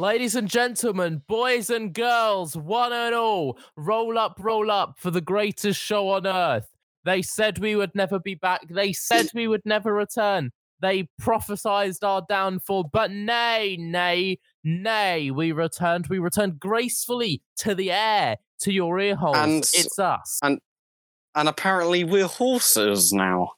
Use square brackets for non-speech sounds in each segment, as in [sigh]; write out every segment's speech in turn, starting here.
Ladies and gentlemen, boys and girls, one and all, roll up, roll up for the greatest show on earth. They said we would never be back. They said we would never return. They prophesied our downfall, but nay, nay, nay, we returned. We returned gracefully to the air, to your ear holes. And- it's us. And and apparently we're horses now.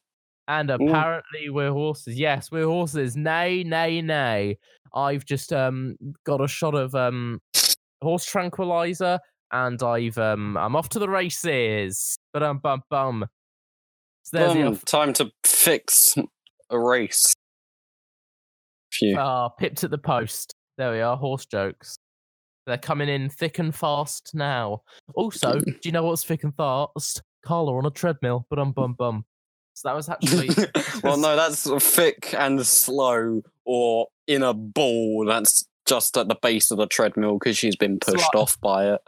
And Ooh. apparently we're horses. Yes, we're horses. Nay, nay, nay. I've just um got a shot of um horse tranquilizer and I've um I'm off to the races. But um bum bum. So there's the time to fix a race. Phew. ah, pipped at the post. There we are, horse jokes. They're coming in thick and fast now. Also, [clears throat] do you know what's thick and fast? Carla on a treadmill, but um bum bum. So that was [laughs] actually well, no, that's [laughs] thick and slow, or in a ball. That's just at the base of the treadmill because she's been pushed off by it.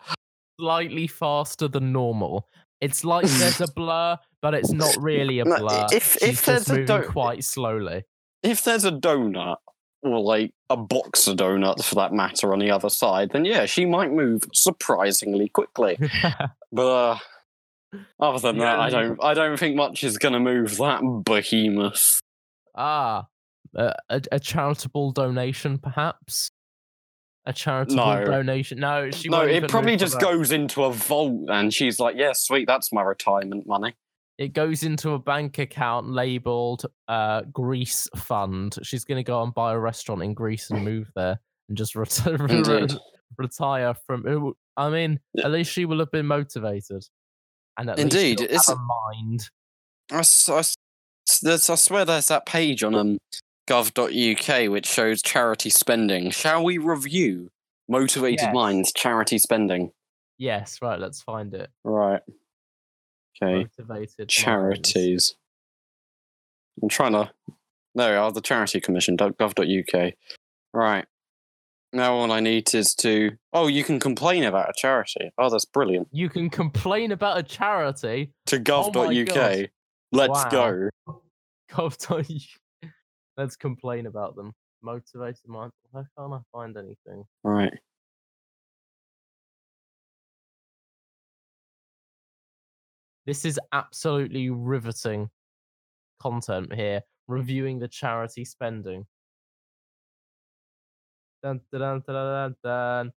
slightly faster than normal. It's like there's a [laughs] blur, but it's not really a No, blur. if- She's if there's just a moving do- quite slowly. If there's a donut, or like a box of donuts for that matter, on the other side, then yeah, she might move surprisingly quickly. But uh, other than that, I don't. I don't think much is going to move that behemoth. ah, a, a, a charitable donation, perhaps. A charitable No. donation. No, she no, it probably just goes into a vault, and she's like, "Yeah, sweet, that's my retirement money." It goes into a bank account labeled uh, Greece Fund. She's going to go and buy a restaurant in Greece and move there and just ret- [laughs] retire from. I mean, at least she will have been motivated. And Indeed, it's- a mind. I, I I swear there's that page on um, gov.uk which shows charity spending. Shall we review Motivated Yes. Minds charity spending? Yes, right. Let's find it. Right. Okay. Motivated minds. Charities. I'm trying to. No, we are, the Charity Commission, gov.uk. Right. Now all I need is to. Oh, you can complain about a charity. Oh, that's brilliant. You can complain about a charity. To Oh gov.uk. God. Let's Wow. go. [laughs] Gov. Let's complain about them. Motivated minds. Why can't I find anything? Right. This is absolutely riveting content here. Reviewing the charity spending. Dun, dun, dun, dun, dun, dun.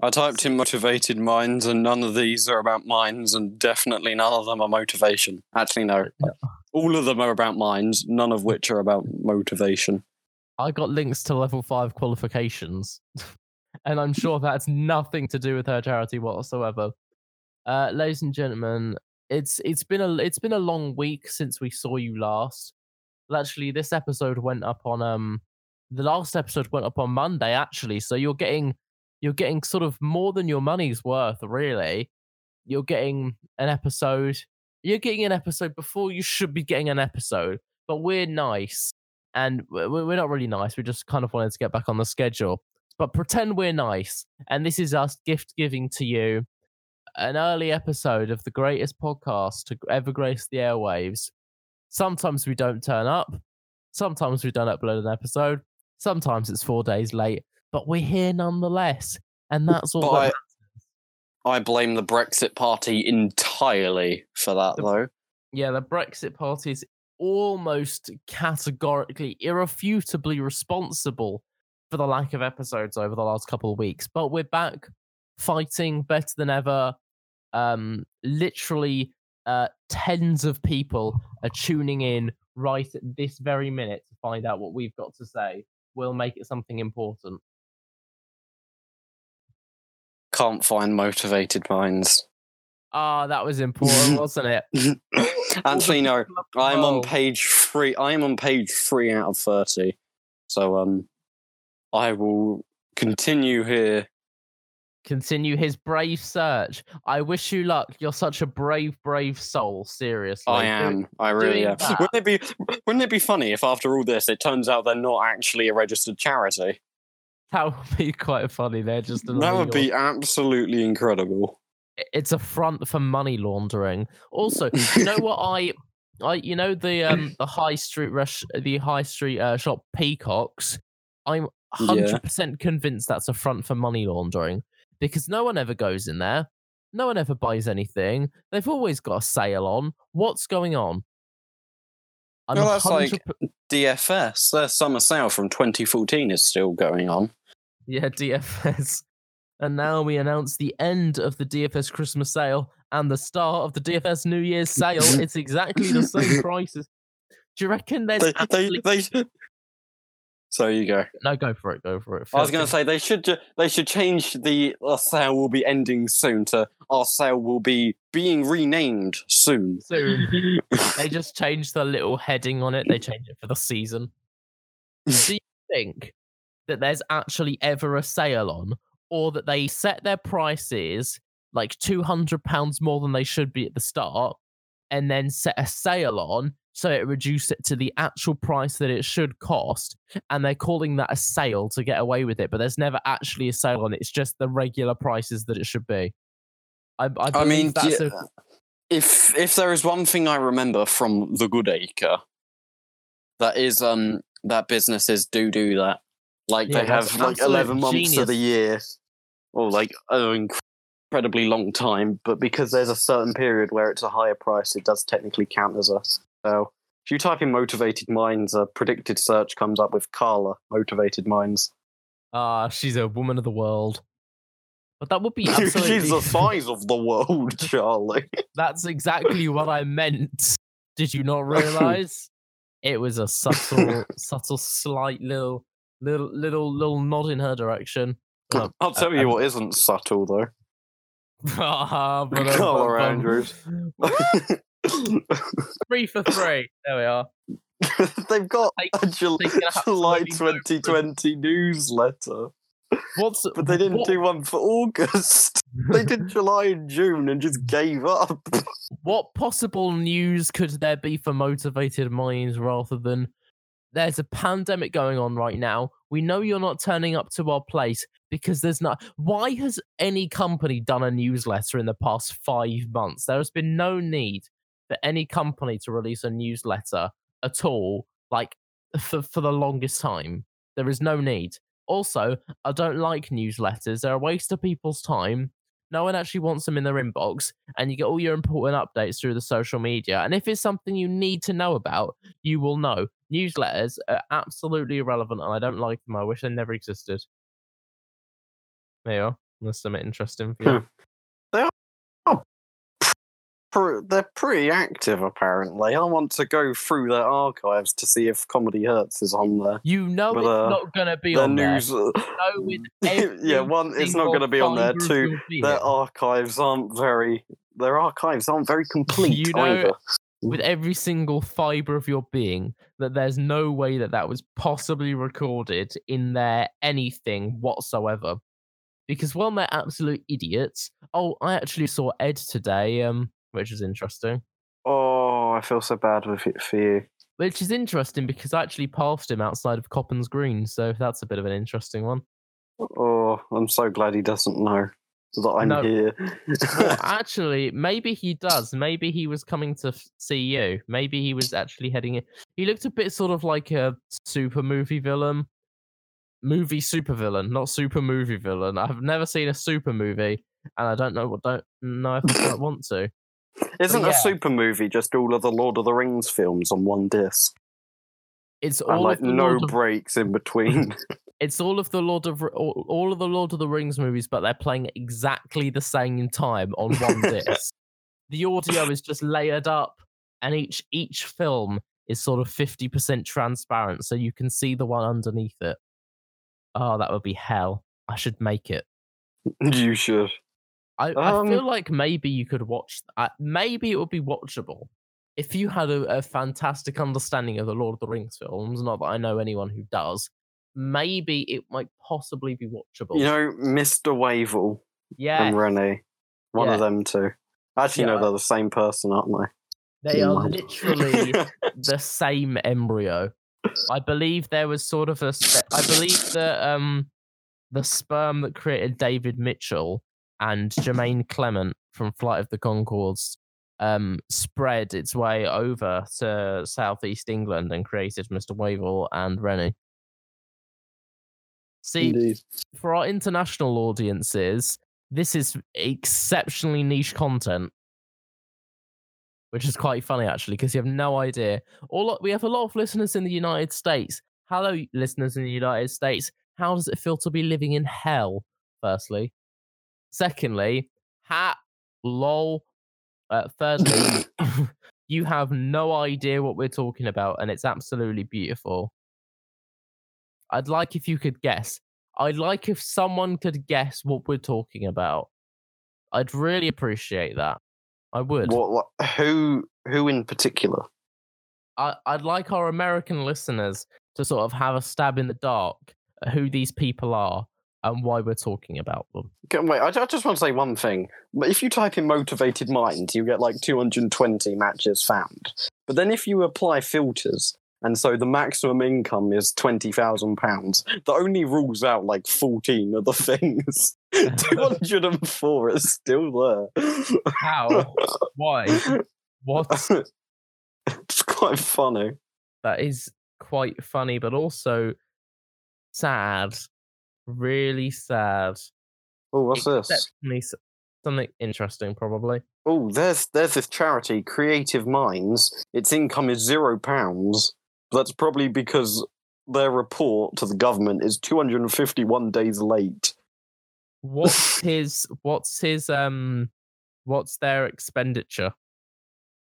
I typed in motivated minds, and none of these are about minds, and definitely none of them are motivation. Actually, no. [laughs] All of them are about minds, none of which are about motivation. I got links to level five qualifications, [laughs] and I'm sure that's nothing to do with her charity whatsoever. Uh, ladies and gentlemen, it's it's been a it's been a long week since we saw you last. Well, actually, this episode went up on um the last episode went up on Monday actually, so you're getting you're getting sort of more than your money's worth, really. You're getting an episode. You're getting an episode before you should be getting an episode, but we're nice and we- we- we're not really nice. We just kind of wanted to get back on the schedule. But pretend we're nice, and this is us gift giving to you an early episode of the greatest podcast to ever grace the airwaves. Sometimes we don't turn up. Sometimes we don't upload an episode. Sometimes it's four days late, but we're here nonetheless, and that's all. But that I- I blame the Brexit Party entirely for that, The- though. yeah, the Brexit Party is almost categorically, irrefutably responsible for the lack of episodes over the last couple of weeks. But we're back fighting better than ever. Um, literally, uh, tens of people are tuning in right at this very minute to find out what we've got to say. We'll make it something important. Can't find motivated minds. Ah, that was important, [laughs] wasn't it? Actually, no. I'm on page three. I am on page three out of thirty. So um, I will continue here. Continue his brave search. I wish you luck. You're such a brave, brave soul. Seriously, I am. I really doing am. that- Wouldn't it be? Wouldn't it be funny if after all this, it turns out they're not actually a registered charity? That would be quite funny. They're just That would be absolutely incredible. It's a front for money laundering. Also, [laughs] you know what I, I, you know the um [clears throat] the high street rush, the high street uh, shop Peacocks. I'm hundred percent convinced that's a front for money laundering because no one ever goes in there. No one ever buys anything. They've always got a sale on. What's going on? I'm Well, that's like 100% DFS. Their summer sale from 2014 is still going on. Yeah, DFS. And now we announce the end of the DFS Christmas sale and the start of the DFS New Year's sale. [laughs] It's exactly the same prices. Do you reckon there's They, they, actually... they, so you go. No, go for it. Go for it. I was going to say they should ju- they should change the our sale will be ending soon to our sale will be being renamed soon. soon. [laughs] They just changed the little heading on it. They changed it for the season. Do you think that there's actually ever a sale on, or that they set their prices like two hundred pounds more than they should be at the start, and then set a sale on so it reduced it to the actual price that it should cost, and they're calling that a sale to get away with it, but there's never actually a sale on it. It's just the regular prices that it should be. I, I, I mean, that's yeah, a if if there is one thing I remember from the Good Acre, that is um that businesses do do that. Like Yeah, they have like absolute eleven months of the year, or like an incredibly long time. But because there's a certain period where it's a higher price, it does technically count as a sale. If you type in motivated minds, a predicted search comes up with Carla motivated minds. Ah, she's a woman of the world. But that would be absolutely. [laughs] She's the [laughs] size of the world, Charlie. That's exactly what I meant. Did you not realize? it was a subtle, [laughs] subtle, slight little, little, little, little nod in her direction. I'll tell uh, you um, what isn't subtle though. ah, uh, Carla bum. Andrews. Three for three. There we are. [laughs] They've got a Jul- July 2020 newsletter, What's [laughs] but they didn't what, do one for August. [laughs] they did July and June and just gave up. what possible news could there be for motivated minds rather than there's a pandemic going on right now. We know you're not turning up to our place because there's not. Why has any company done a newsletter in the past five months? There has been no need for any company to release a newsletter at all, like for, for the longest time. There is no need. Also, I don't like newsletters. They're a waste of people's time. No one actually wants them in their inbox, and you get all your important updates through the social media. And if it's something you need to know about, you will know. Newsletters are absolutely irrelevant, and I don't like them. I wish they never existed. There you are. That's something interesting for you. Pre- They're pretty active, apparently. I want to go through their archives to see if Comedy Hurts is on there. You know But, it's uh, not going to be on news. there. No, with [laughs] yeah, one, it's not going to be on there. Two, their archives aren't very. Their archives aren't very complete You know- either. with every single fiber of your being that there's no way that that was possibly recorded in there anything whatsoever because one they're absolute idiots oh i actually saw ed today um which is interesting Oh, I feel so bad with it for you. which is interesting because i actually passed him outside of coppens green so that's a bit of an interesting one Oh, I'm so glad he doesn't know that I'm No. here. well, [laughs] actually, maybe he does. Maybe he was coming to f- see you. Maybe he was actually heading in. He looked a bit sort of like a super movie villain. Movie super villain, not super movie villain. I've never seen a super movie, and I don't know what don't know if I [coughs] want to. Isn't yeah. a super movie just all of the Lord of the Rings films on one disc? It's And all like of the no Lord of, breaks in between. [laughs] it's all of the Lord of all, all of the Lord of the Rings movies, but they're playing exactly the same time on one [laughs] disc. the audio is just layered up, and each each film is sort of fifty percent transparent, so you can see the one underneath it. Oh, that would be hell. I should make it. you should. I, I Um, feel like maybe you could watch. Uh, maybe it would be watchable if you had a, a fantastic understanding of the Lord of the Rings films. Not that I know anyone who does. Maybe it might possibly be watchable. You know, Mr. Wavell yeah, and Rennie. One of them two. Actually, Yeah, no, they're the same person, aren't they? they are literally [laughs] the same embryo. I believe there was sort of a. spe- I believe that um, the sperm that created David Mitchell and Jermaine Clement from Flight of the Conchords um, spread its way over to southeast England and created Mr. Wavell and Rennie. See, Indeed. for our international audiences, this is exceptionally niche content, which is quite funny actually, because you have no idea. All we have a lot of listeners in the United States. Hello, listeners in the United States. How does it feel to be living in hell? Firstly, secondly, ha, lol. Uh, thirdly, [coughs] you have no idea what we're talking about, and it's absolutely beautiful. I'd like if you could guess. I'd like if someone could guess what we're talking about. I'd really appreciate that. I would. What, what? Who? Who in particular? I, I'd like our American listeners to sort of have a stab in the dark at who these people are and why we're talking about them. Okay, Wait, I, I just want to say one thing. But If you type in motivated mind, you get like 220 matches found. But then if you apply filters, and so the maximum income is twenty thousand pounds, that only rules out like 14 of the [laughs] things. [laughs] 204 is still there. How? Why? What? [laughs] it's quite funny. That is quite funny, but also sad. Really sad. Oh, what's this? Something interesting, probably. Oh, there's there's this charity, Creative Minds. Its income is zero pounds. That's probably because their report to the government is 251 days late. What's [laughs] his? What's his? Um, what's their expenditure?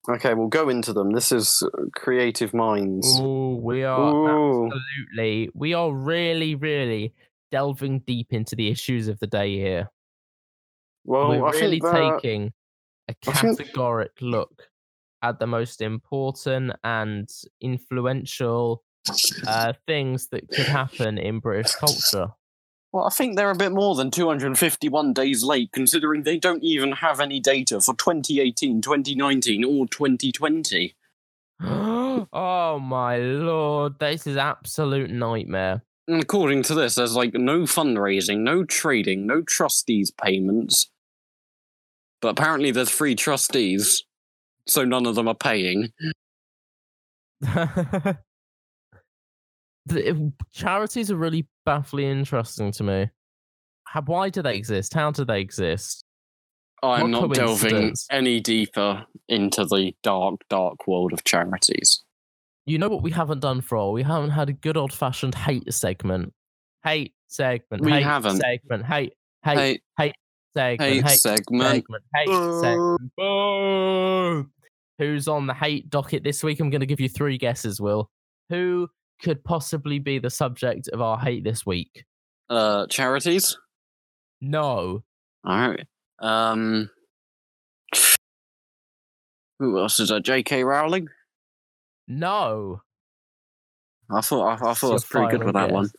Okay, we'll go into them. This is uh, Creative Minds. Oh, we are Ooh. absolutely. We are really, really delving deep into the issues of the day here. Well, We're I really that, taking a I think- categoric look at the most important and influential uh, things that could happen in British culture. well, I think they're a bit more than 251 days late, considering they don't even have any data for 2018, 2019, or 2020. [gasps] oh my lord, this is absolute nightmare. And according to this, there's like no fundraising, no trading, no trustees payments. But apparently, there's three trustees, so none of them are paying. [laughs] charities are really baffling interesting to me. How, why do they exist? How do they exist? I'm What not delving any deeper into the dark, dark world of charities. You know what we haven't done for all? We haven't had a good old fashioned hate segment. Hate segment. We hate haven't. segment. Hate hate Hey, segment. hate hate segment. segment. Hate Boo. segment. Boo. Who's on the hate docket this week? I'm going to give you three guesses, Will. Who could possibly be the subject of our hate this week? uh, charities. No. All right. Um, who else is there? J.K. Rowling. No. I thought I, I thought I was pretty good with that one.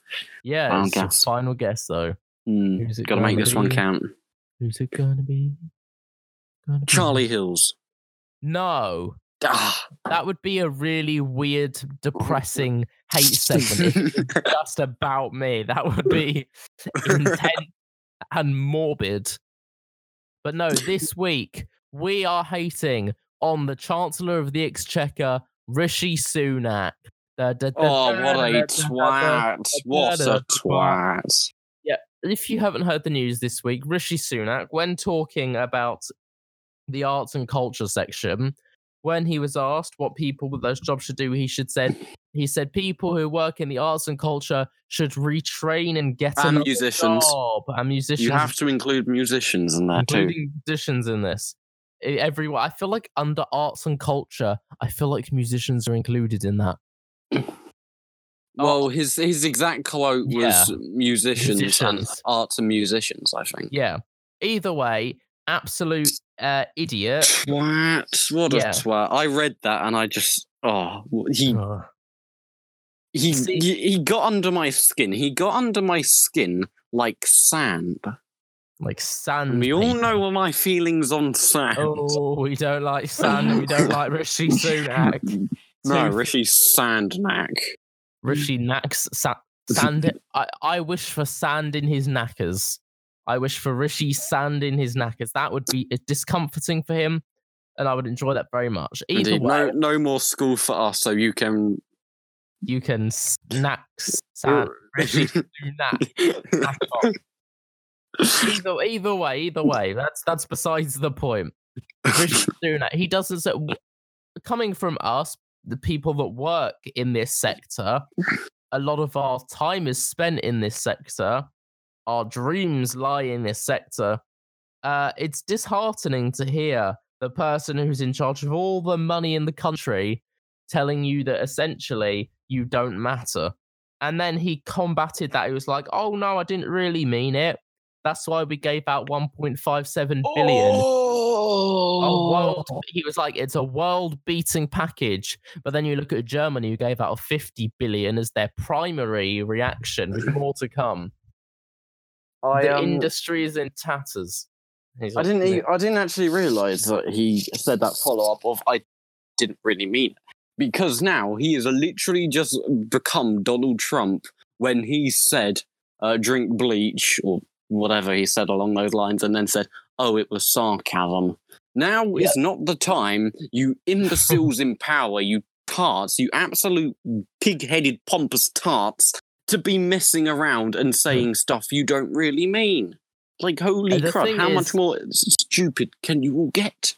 Yeah, Final it's guess. final guess though. Who's it gotta make this one count. Who's it gonna be? Gonna be? Charlie Hills. No. Ah. That would be a really weird, [laughs] depressing hate segment. if it was just about me. That would be intense and morbid. But no, this week we are hating on the Chancellor of the Exchequer, Rishi Sunak. Da- da- da- oh, what a twat! What a twat! Yeah, if you haven't heard the news this week, Rishi Sunak, when talking about the arts and culture section, when he was asked what people with those jobs should do, he should said he said people who work in the arts and culture should retrain and get And musicians. job. And musicians, You have to include musicians in too. including musicians in this. E- Everyone, I feel like under arts and culture, I feel like musicians are included in that. Well, his his exact quote was musicians, and arts and musicians. I think. Yeah. Either way, absolute uh, idiot. Twat! What a Yeah. twat! I read that and I just oh he Ugh. he See- he, he got under my skin. He got under my skin like sand. Like sand. We all people. know what my feelings on sand. Oh, we don't like sand. We don't like Rishi [laughs] Sunak. no, Two- Rishi Sandnak. Rishi Naks sa- sand. I, I wish for sand in his knackers. I wish for Rishi sand in his knackers. That would be uh, discomforting for him, and I would enjoy that very much. Either Indeed, way, no no more school for us, so you can You can snack San [laughs] Rishi Sunak. Either either way, either way, that's that's besides the point. Rishi [laughs] Sunak, he doesn't say, coming from us, the people that work in this sector, a lot of our time is spent in this sector. Our dreams lie in this sector. Uh, it's disheartening to hear the person who's in charge of all the money in the country telling you that essentially you don't matter. And then he combated that. He was like, oh no, I didn't really mean it. That's why we gave out 1.57 billion. Oh, world, he was like, it's a world beating package. But then you look at Germany, who gave out 50 billion as their primary reaction, with more to come. I, the um, industry is in tatters. He's I didn't. I didn't actually realize that he said that follow up of I didn't really mean it because now he has literally just become Donald Trump when he said uh, drink bleach or whatever he said along those lines, and then said, "Oh, it was sarcasm." Now is not the time, you imbeciles in power, you tarts, you absolute pig-headed pompous tarts, to be messing around and hmm. saying stuff you don't really mean. Like, holy crap, how is- much more stupid can you all get?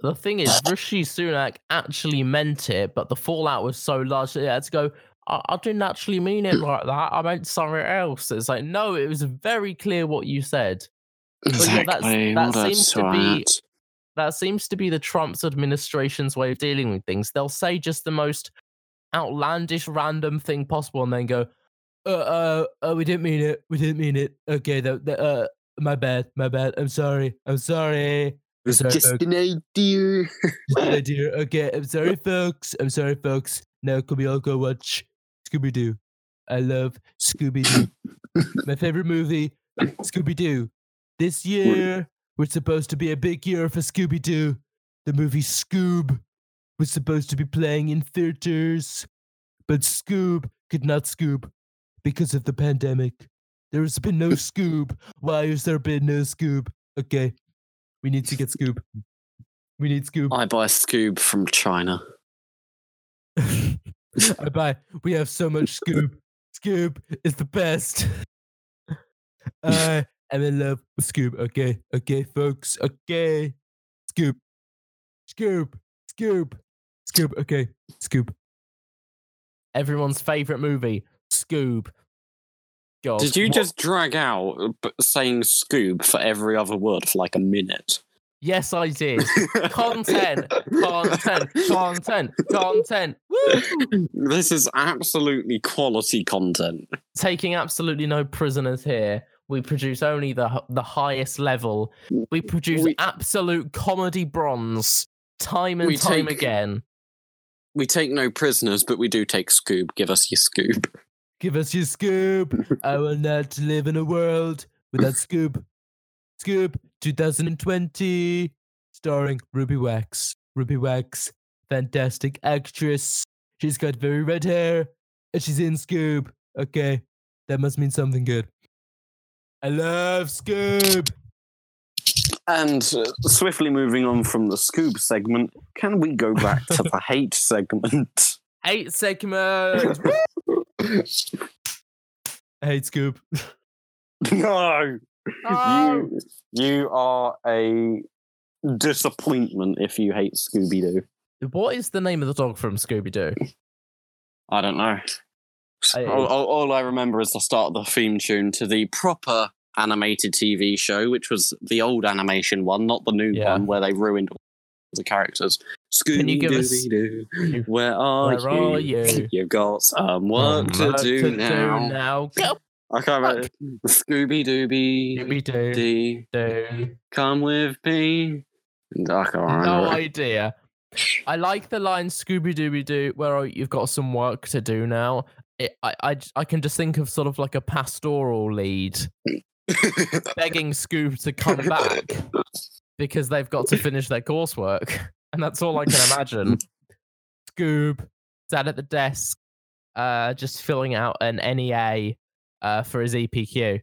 The thing is, Rishi Sunak actually meant it, but the fallout was so large that he had to go. I, I didn't actually mean it like that. I meant something else. It's like, no, it was very clear what you said. yeah, that seems to be- That seems to be the Trump's administration's way of dealing with things. They'll say just the most outlandish, random thing possible, and then go, "Uh, uh, uh we didn't mean it. We didn't mean it. Okay, that, that, uh, my bad, my bad. I'm sorry. I'm sorry." Sorry, just folks. an idea. Just an [laughs] idea. Okay, I'm sorry, folks. I'm sorry, folks. Now can we all go watch Scooby Doo? I love Scooby Doo. My [laughs] favorite movie, Scooby Doo. This year was supposed to be a big year for Scooby Doo. The movie Scoob was supposed to be playing in theaters, but Scoob could not Scoob because of the pandemic. There has been no Scoob. Why has there been no Scoob? Okay, we need to get Scoob. We need Scoob. I buy Scoob from China. I buy. We have so much Scoop. Scoop is the best. [laughs] I am in love with Scoob. Okay, okay, folks. Okay, Scoop, Scoop, Scoop, Scoob. Okay, Scoop. Everyone's favorite movie, Scoob. God, Did you what- just drag out uh, b- saying Scoob for every other word for like a minute? Yes, I did. [laughs] content, content, content, content. Woo! this is absolutely quality content. taking absolutely no prisoners here. We produce only the the highest level. We produce We- absolute comedy bronze time and time take- again. We take no prisoners, but we do take Scoob. Give us your Scoob. Give us your Scoob. [laughs] I will not live in a world without Scoob. Scoob 2020, starring Ruby Wax. Ruby Wax, fantastic actress. She's got very red hair, and she's in Scoob. Okay, that must mean something good. I love Scoob. And uh, swiftly moving on from the Scoob segment, can we go back to the [laughs] hate segment? Hate segment. [laughs] I hate Scoob. [laughs] no, Oh. you you are a disappointment if you hate Scooby Doo. What is the name of the dog from Scooby Doo? I don't know. I- all, all, all I remember is the start of the theme tune to the proper animated TV show, which was the old animation one, not the new Yeah. one where they ruined all the characters. Scooby Doo, where are Where you? are you? You've got some work to Work do now. now. Go I can't remember. Scooby Dooby Scooby Doo. Come with me. I can't remember. No idea. I like the line Scooby Dooby Doo, where you've got some work to do now. It, I, I, I can just think of sort of like a pastoral lead [laughs] begging Scoob to come back because they've got to finish their coursework. [laughs] And that's all I can imagine. Scoob sat at the desk, uh, just filling out an NEA uh, for his EPQ.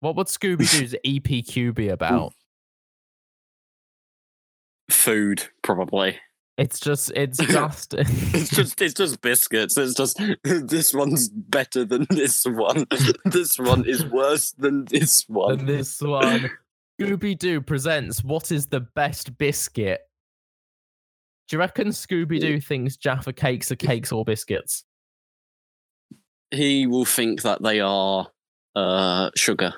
What would Scooby [laughs] Doo's EPQ be about? Food, probably. It's just it's [laughs] just It's just it's just biscuits. It's just [laughs] this one's better than this one. This one is worse than this one. and this one. Scooby Doo presents what is the best biscuit? Do you reckon Scooby Doo thinks Jaffa cakes are cakes or biscuits? He will think that they are uh sugar.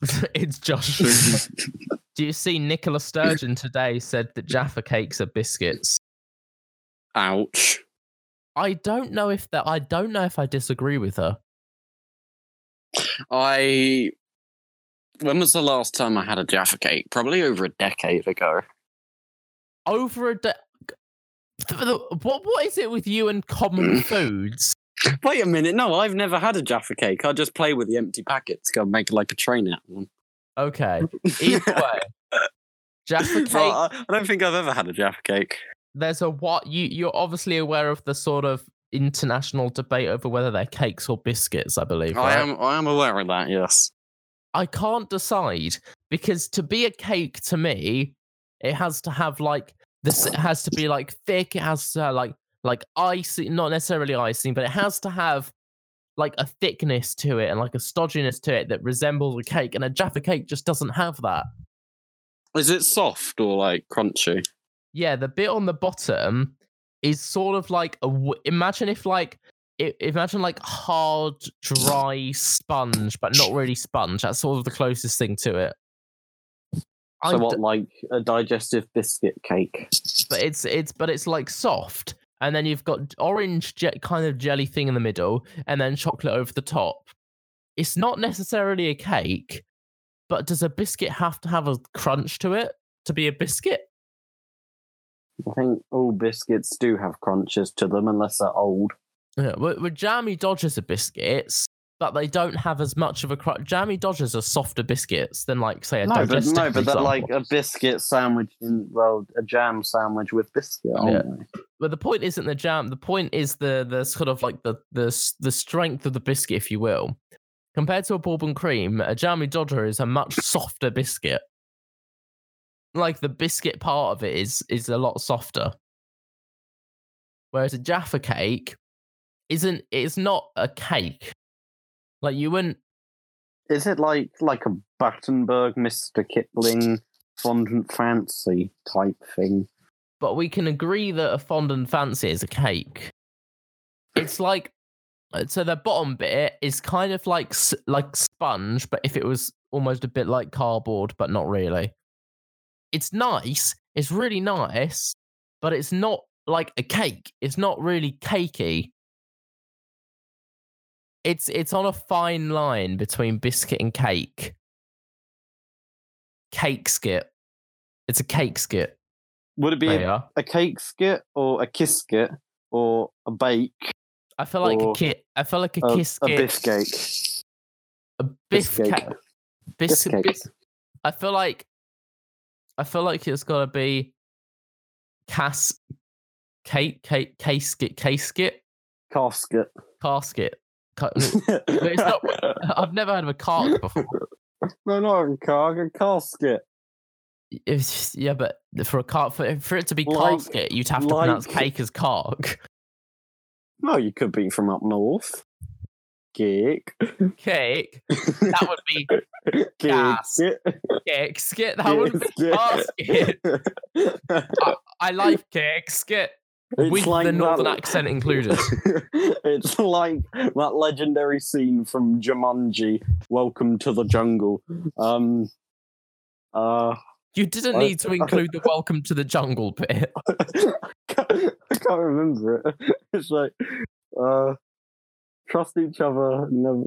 [laughs] it's just sugar. [laughs] Do you see Nicola Sturgeon today said that [laughs] Jaffa cakes are biscuits? Ouch. I don't know if that. I don't know if I disagree with her. I when was the last time I had a Jaffa cake? Probably over a decade ago. Over a de- what? What is it with you and common [clears throat] foods? [laughs] Wait a minute, no, I've never had a Jaffa cake. I just play with the empty packets, go make like a train out of them. Okay. [laughs] Either way, Jaffa cake. Well, I, I don't think I've ever had a Jaffa cake. there's a what you you're obviously aware of the sort of international debate over whether they're cakes or biscuits. I believe. I am I am aware of that, yes. I can't decide because to be a cake to me, it has to have like this. It has to be like thick. It has to like like icing, not necessarily icing, but it has to have like a thickness to it and like a stodginess to it that resembles a cake. And a Jaffa cake just doesn't have that. Is it soft or like crunchy? Yeah, the bit on the bottom is sort of like a. w- Imagine if like. Imagine like hard, dry sponge, but not really sponge. That's sort of the closest thing to it. I So d- what, like a digestive biscuit cake? but it's it's but it's like soft and then you've got orange jet kind of jelly thing in the middle and then chocolate over the top. It's not necessarily a cake but does a biscuit have to have a crunch to it to be a biscuit? I think all biscuits do have crunches to them unless they're old. yeah, with, with jammy dodgers are biscuits but they don't have as much of a crunch jammy dodgers are softer biscuits than like say a No, but no, but they're like a biscuit sandwich in well, a jam sandwich with biscuit, Yeah. they? but the point isn't the jam. The point is the the sort of like the the the strength of the biscuit, if you will. Compared to a bourbon cream, a jammy dodger is a much softer biscuit. Like the biscuit part of it is is a lot softer. Whereas a Jaffa cake isn't. It's not a cake. Like you wouldn't. Is it like like a Battenberg, Mr. Kipling, fondant fancy type thing? But we can agree that a fondant fancy is a cake. It's like uh, so the bottom bit is kind of like like sponge, but if it was almost a bit like cardboard, but not really. It's nice. It's really nice, but it's not like a cake. It's not really cakey. It's it's on a fine line between biscuit and cake. Cake skit. It's a cake skit. Would it be a, a cake skit or a kiss skit or a bake, I feel like a kit. I feel like a, a, kiss a skit. A biff cake. cake. Bis- Biff cake. bis- I feel like I feel like it's gotta be cas cake cake casket casket Casket. casket. It's not- [laughs] I've never heard of a cark before. no, not a car, a casket. It's, yeah, but for a car for, for it to be Like- casket, you'd have to pronounce like- cake as cark. No, you could be from up north. Cake. Cake. That would be [laughs] Gas. Cake skit. That would be casket. [laughs] I like cake skit It's with like the northern that- accent included. [laughs] it's like that legendary scene from Jumanji, Welcome to the Jungle. Um uh You didn't I- need to [laughs] include the welcome to the jungle bit. [laughs] I can't remember it. It's like uh trust each other, never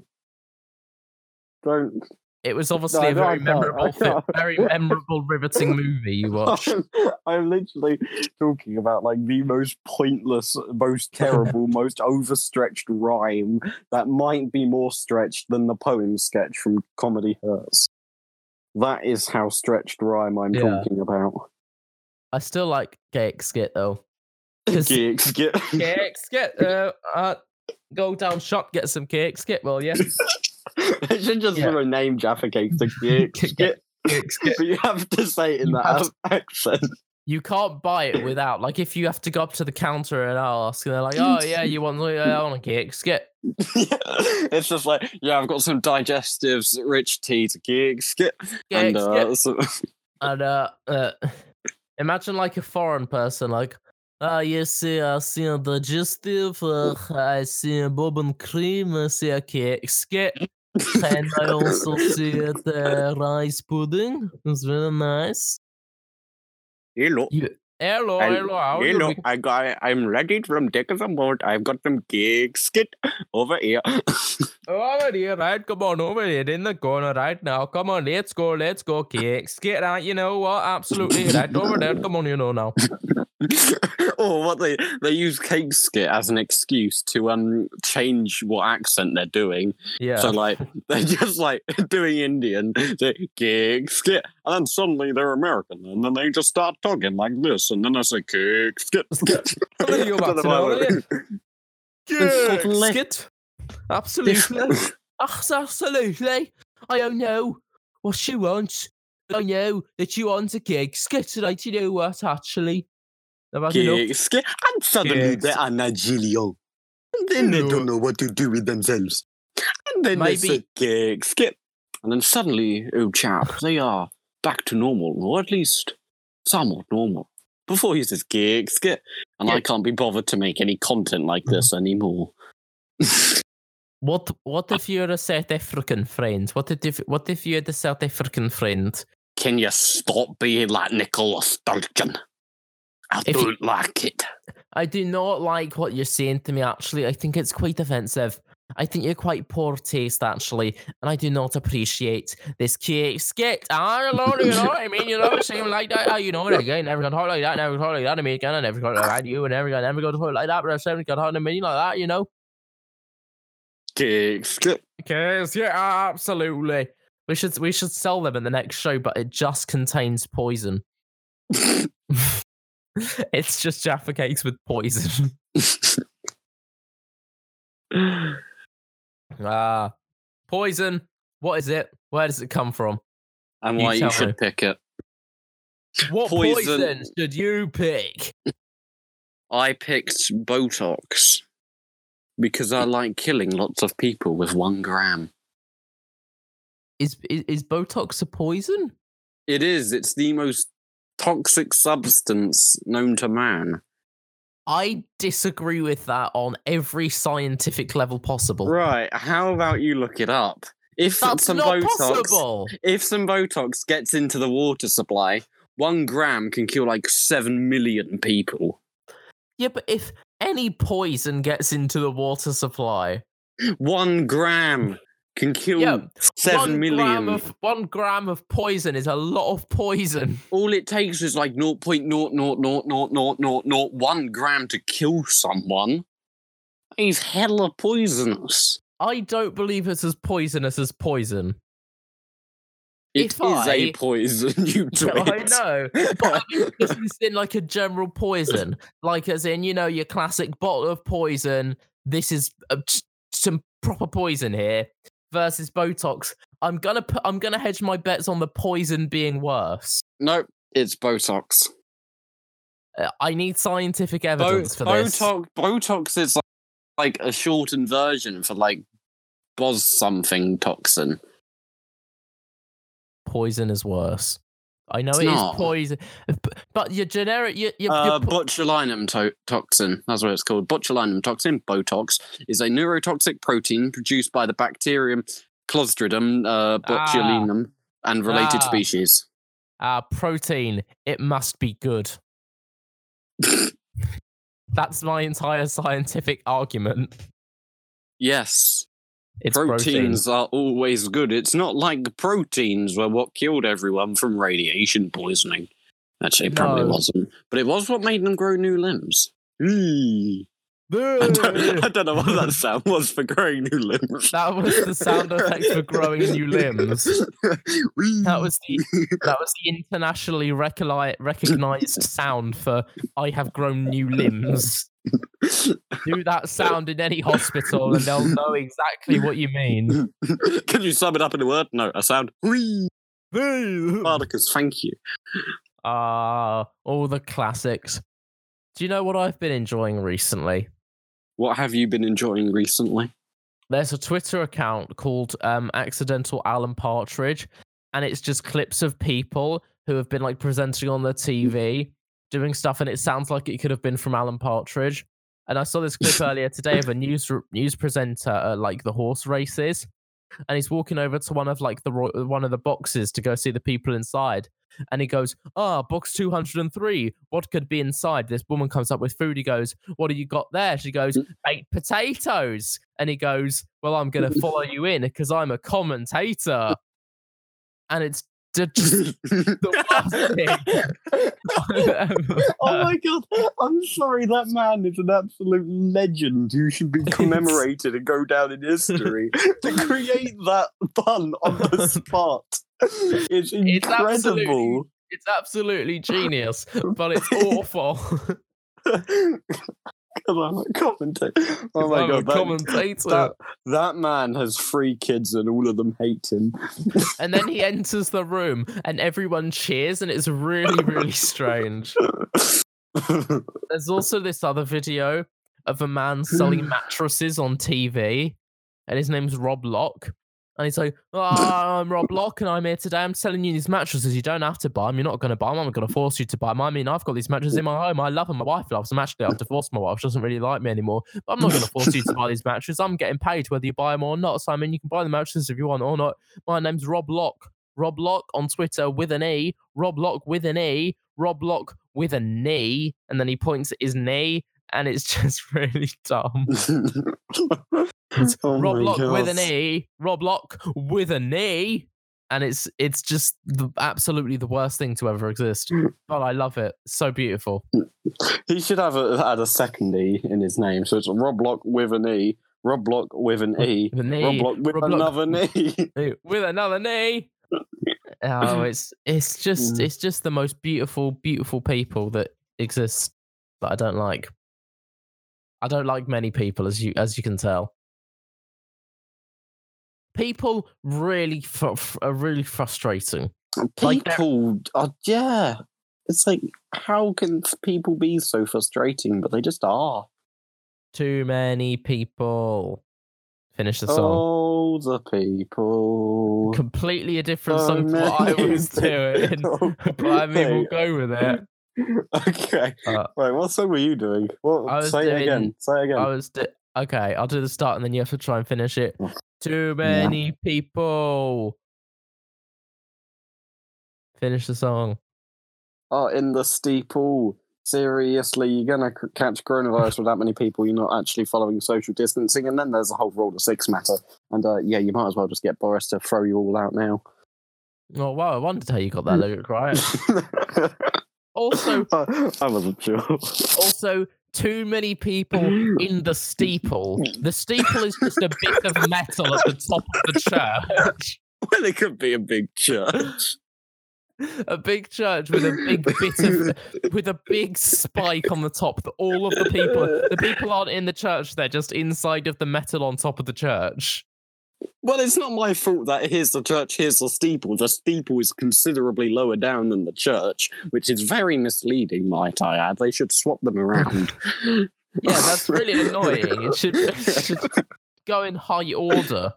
don't It was obviously No, a very memorable, [laughs] very [laughs] memorable, riveting movie you watched. I'm, I'm literally talking about like the most pointless, most terrible, [laughs] most overstretched rhyme that might be more stretched than the poem sketch from Comedy Hurts. That is how stretched rhyme I'm Yeah. talking about. I still like cake skit though. Geek, skit. Cake skit. Uh, uh, go down shop, get some cake skit. Well, yeah, I should just Yeah. throw a name Jaffa cake skit. cake skit. But you have to say it in that You have [laughs] accent. you can't buy it without like if you have to go up to the counter and ask, and they're like, "Oh yeah, you want yeah, I want a cake skit." [laughs] it's just like, yeah, I've got some digestives, rich tea to gig, skip, and Cake uh, skit. so, And uh, uh, imagine like a foreign person, like, ah, yes, see, I see a digestive, uh, I see a bob and cream, I see a cake skit, and I also see the rice pudding. It's really nice. hello, hello, I- hello, how hello, be- I got, I'm ready from take some boat. I've got some gig, skit over here. [laughs] Over here, right? Come on, over here in the corner right now. Come on, let's go, let's go, cakes. Get out, you know what? Absolutely right over there. Come on, you know now. [laughs] or what they they use cake skit as an excuse to um change what accent they're doing. Yeah. So like [laughs] they're just like [laughs] doing Indian cake skit, and then suddenly they're American, and then they just start talking like this, and then I say cake skit. Are you about to know, are you? Cake suddenly- skit. Absolutely. Absolutely. I don't know what you want. I know that you want a cake skit, right? You know what, actually? And suddenly they are Nigerian, and then they don't know what to do with themselves, and then they say Maybe- cake skit, and then suddenly, oh chap, they are back to normal, or at least somewhat normal. Before he says cake skit, and Yeah. I can't be bothered to make any content like mm-hmm. this anymore. What what if you're a South African friend? What if what if you're the South African friend? Can you stop being like Nicholas Sturgeon? I If don't like it. I do not like what you're saying to me, actually. I think it's quite offensive. I think you're quite poor taste, actually, and I do not appreciate this cake skit. You know, you know what I mean? You know, saying like that, ah, you know what I mean? Never gonna talk like that, never talk like that, I mean, I never talk like that, you, and never gonna never go to talk like that, but I'm never gonna talk to me like that, you know? Cake skit. Cakes, yeah, absolutely. We should we should sell them in the next show, but it just contains poison. [laughs] [laughs] it's just Jaffa cakes with poison. [laughs] [laughs] Ah, poison. What is it? Where does it come from? and You why you tell should me. pick it. What Poison. poison, should you pick? I picked Botox because I like killing lots of people with one gram. Is is, is Botox a poison? It is. It's the most toxic substance known to man. I disagree with that on every scientific level possible. Right. How about you look it up? If That's some not Botox, possible. if some Botox gets into the water supply, one gram can kill like seven million people. Yeah, but if any poison gets into the water supply, One gram can kill Yeah, seven one million. gram of one gram of poison is a lot of poison. All it takes is like 0.0000001 gram to kill someone. He's hella poisonous. I don't believe it's as poisonous as poison. It If is a I- poison, [laughs] you Yeah, [laughs] I know. But I mean, this is in like a general poison, like as in you know your classic bottle of poison. This is uh, s- some proper poison here versus Botox. I'm gonna put. I'm gonna hedge my bets on the poison being worse. nope, it's Botox. Uh, I need scientific Bo- evidence for this. Botox, Botox is like, like a shortened version for like Bos something toxin. Poison is worse. I know It's it is not. poison, but your generic, your, your, Uh, your po- botulinum to- toxin, that's what it's called. Botulinum toxin, Botox, is a neurotoxic protein produced by the bacterium Clostridium uh, botulinum and related Ah. species. uh, protein. It must be good. [laughs] That's my entire scientific argument. Yes, It's protein. proteins are always good. It's not like proteins were what killed everyone from radiation poisoning. Actually, it probably No. wasn't. But it was what made them grow new limbs. [laughs] I don't, I don't know what that sound was for growing new limbs. That was the sound effect for growing new limbs. [laughs] That was the that was the internationally recognized sound for I have grown new limbs. Do that sound in any hospital and they'll [laughs] know exactly what you mean. [laughs] Can you sum it up in a word? No, a sound. [laughs] Spartacus, thank you. Ah, all the classics. Do you know what I've been enjoying recently? What have you been enjoying recently? There's a Twitter account called um, Accidental Alan Partridge, and it's just clips of people who have been like presenting on the TV, doing stuff, and it sounds like it could have been from Alan Partridge. And I saw this clip [laughs] earlier today of a news news presenter at like the horse races, and he's walking over to one of like the one of the boxes to go see the people inside, and he goes, "Ah, box two hundred and three. What could be inside?" This woman comes up with food. He goes, "What do you got there?" She goes, "Baked potatoes." And he goes, "Well, I'm gonna follow you in because I'm a commentator." [laughs] And it's just [laughs] the oh my god! I'm sorry. That man is an absolute legend who should be commemorated and go down in history. to [laughs] create that pun on the [laughs] spot is It's absolutely- incredible. It's absolutely genius, but it's awful. Because I'm oh a commentator. Oh my I'm a god! That, commentator. that, that man has three kids and all of them hate him. And then he enters the room and everyone cheers, and it's really, really strange. There's also this other video of a man selling [sighs] mattresses on TV, and his name's Rob Locke. And he's like, oh, I'm Rob Locke, and I'm here today. I'm selling you these mattresses. You don't have to buy them. You're not going to buy them. I'm going to force you to buy them. I mean, I've got these mattresses in my home. I love them. My wife loves them. Actually, I've divorced my wife. She doesn't really like me anymore. But I'm not going to force you to buy these mattresses. I'm getting paid whether you buy them or not. So, I mean, you can buy the mattresses if you want or not. My name's Rob Locke. Rob Locke on Twitter with an E. Rob Locke with an E. Rob Locke with a knee. And then he points at his knee. And it's [laughs] just really dumb. [laughs] oh Rob my Locke with an. E. Rob Locke with a knee. And it's it's just the, absolutely the worst thing to ever exist. But I love it. So beautiful. He should have a, had a second E in his name. So it's Rob Lock with an E, Rob Lock with an E, With a knee. Rob Lock with Rob Lock- another [laughs] knee. With another knee. Oh, it's it's just Mm. it's just the most beautiful, beautiful people that exist that I don't like. I don't like many people, as you as you can tell. People really fr- are really frustrating. Like they're- People, are, yeah. It's like, how can people be so frustrating? But they just are. Too many people. Finish the song. Oh, the people. Completely a different So song to what I was doing, people. [laughs] but I mean we'll go with it. [laughs] Okay. Uh, right, what song were you doing? What, say it again. Say it again. I was okay. I'll do the start and then you have to try and finish it. Oh. Too many people. Finish the song. Oh, in the steeple. Seriously, you're gonna c- catch coronavirus with that many people. You're not actually following social distancing, and then there's a whole rule of six matter. And uh, yeah, you might as well just get Boris to throw you all out now. Oh wow! I wondered how you got that lyric right. [laughs] [laughs] Also, [laughs] I wasn't sure. also, too many people in the steeple. The steeple is just a bit of metal at the top of the church. well, it could be a big church. a big church with a big bit of with a big spike on the top that all of the people the people aren't in the church they're just inside of the metal on top of the church Well, it's not my fault that here's the church, here's the steeple. The steeple is considerably lower down than the church, which is very misleading, might I add. They should swap them around. [laughs] yeah that's really [laughs] annoying it should, it should go in high order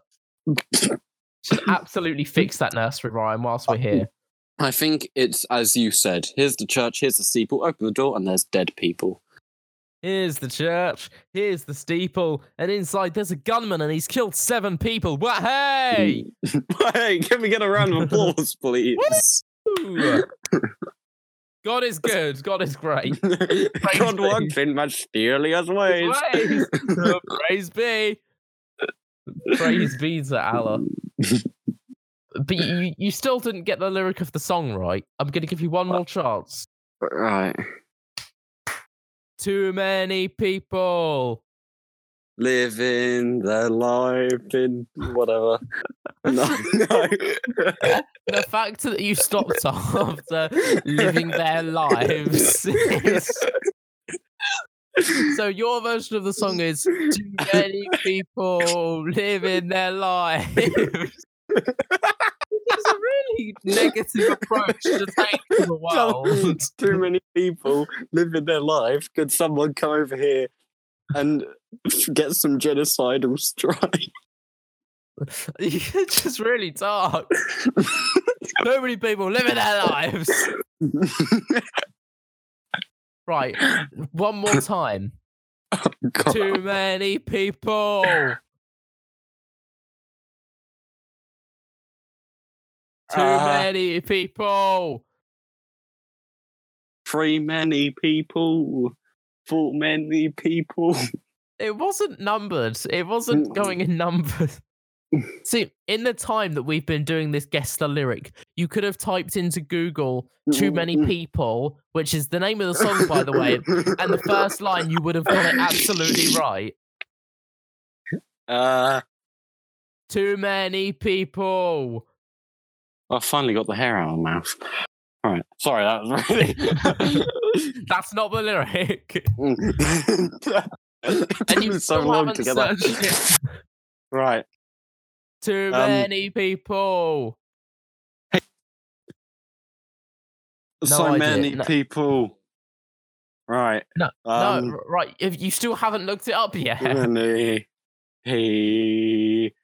should absolutely fix that nursery rhyme whilst we're here I think it's as you said. Here's the church, here's the steeple, open the door, and there's dead people. Here's the church here's the steeple and inside there's a gunman and he's killed seven people what hey [laughs] hey, can we get a round of applause, [laughs] please? [laughs] God is good god is great God works in mysterious ways. Praise. Praise be. Praise be to Allah. But you, you still didn't get the lyric of the song right. I'm going to give you one more chance. right. Too many people. Living their life in whatever. [laughs] No, no. The fact that you stopped after living their lives [laughs] is. So your version of the song is too many people living their lives. [laughs] It's a really negative approach to take to the [laughs] world. Too many people living their life. Could someone come over here and get some genocidal strike? [laughs] it's just really dark. So many people living their lives. Right, one more time. [laughs] Oh, God. Too many people. Too Ah. many people. Three many people. For many people. It wasn't numbered. It wasn't Mm. going in numbers. [laughs] See, in the time that we've been doing this guess the lyric, you could have typed into Google too many people, which is the name of the song, by the way, and the first line you would have got it absolutely [laughs] right. Uh, Too many people. I finally got the hair out of my mouth. All right. Sorry, that was really. [laughs] [laughs] That's not the lyric. and [laughs] And you so still long haven't together. searched it. Right. Too Um, many people. No so idea. many No. people. Right. No, Um, no, right. If you still haven't looked it up yet, many people.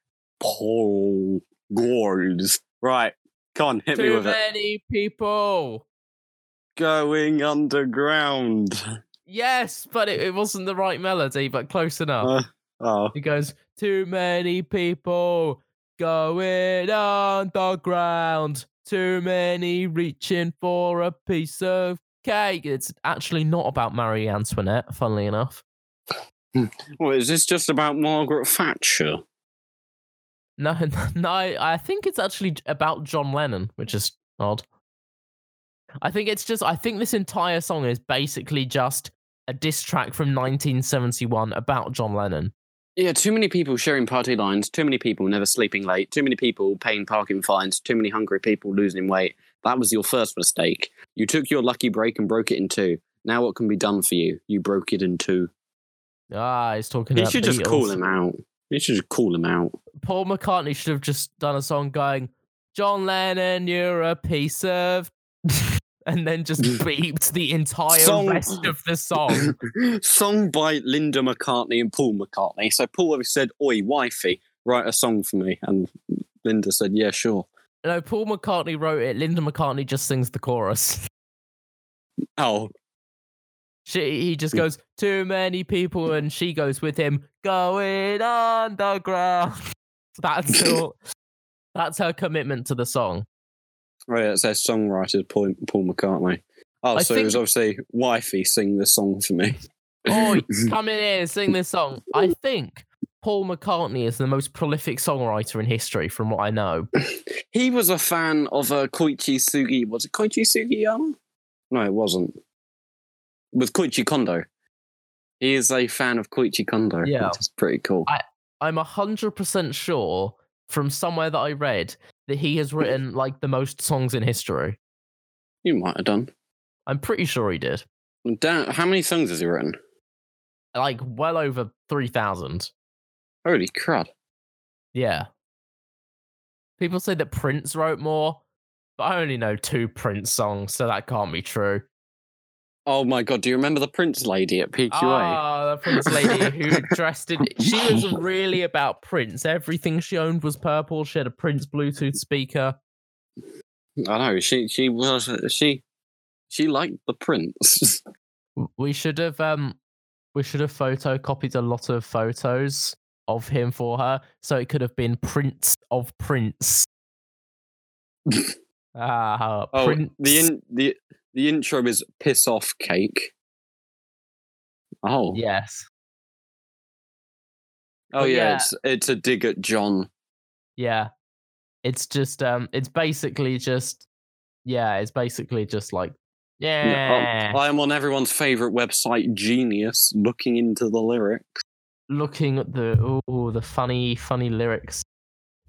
Goals. Right. On, hit me too with it. many people. Going underground. Yes, but it, it wasn't the right melody, but close enough. Uh, oh. It goes, too many people going underground. Too many reaching for a piece of cake. It's actually not about Marie Antoinette, funnily enough. Well, is this just about Margaret Thatcher? No, [laughs] no, I think it's actually about John Lennon, which is odd. I think it's just, I think this entire song is basically just a diss track from 1971 about John Lennon. Yeah, too many people sharing party lines, too many people never sleeping late, too many people paying parking fines, too many hungry people losing weight. That was your first mistake. You took your lucky break and broke it in two. Now what can be done for you? You broke it in two. Ah, he's talking You should just call him out. You should just call him out. Paul McCartney should have just done a song going, John Lennon, you're a piece of. [laughs] and then just [laughs] beeped the entire Song- rest of the song. [laughs] song by Linda McCartney and Paul McCartney. So Paul always said, Oi, wifey, write a song for me. And Linda said, Yeah, sure. no, Paul McCartney wrote it. Linda McCartney just sings the chorus. Oh, She, he just goes, too many people, and she goes with him, going underground. [laughs] That's [laughs] all. That's her commitment to the song. right. It says songwriter Paul, Paul McCartney. Oh, I so it was obviously wifey sing this song for me. Oi, [laughs] come in here, sing this song. I think Paul McCartney is the most prolific songwriter in history, from what I know. he was a fan of uh, Koichi Sugi. Was it Koichi Sugiyama? No, it wasn't. With Koichi Kondo. He is a fan of Koichi Kondo. Yeah. Which is pretty cool. I'm a hundred percent sure from somewhere that I read that he has written [laughs] like the most songs in history. you might have done. I'm pretty sure he did. How many songs has he written? Like well over three thousand. Holy crud. Yeah. People say that Prince wrote more, but I only know two Prince songs, so that can't be true. Oh my god, do you remember the Prince lady at PQA? Ah, the Prince lady who dressed in. She was really about Prince. Everything she owned was purple. She had a Prince Bluetooth speaker. I know, she she was she she liked the Prince. [laughs] We should have um, we should have photocopied a lot of photos of him for her, so it could have been Prince of Prince. [laughs] Ah, oh, Prince. the in, the the intro is piss off cake. Oh. yes, oh yeah, yeah. it's it's a dig at John. yeah. It's just um, it's basically just yeah, it's basically just like yeah. Oh, I am on everyone's favorite website, Genius, looking into the lyrics. looking at the oh the funny funny lyrics.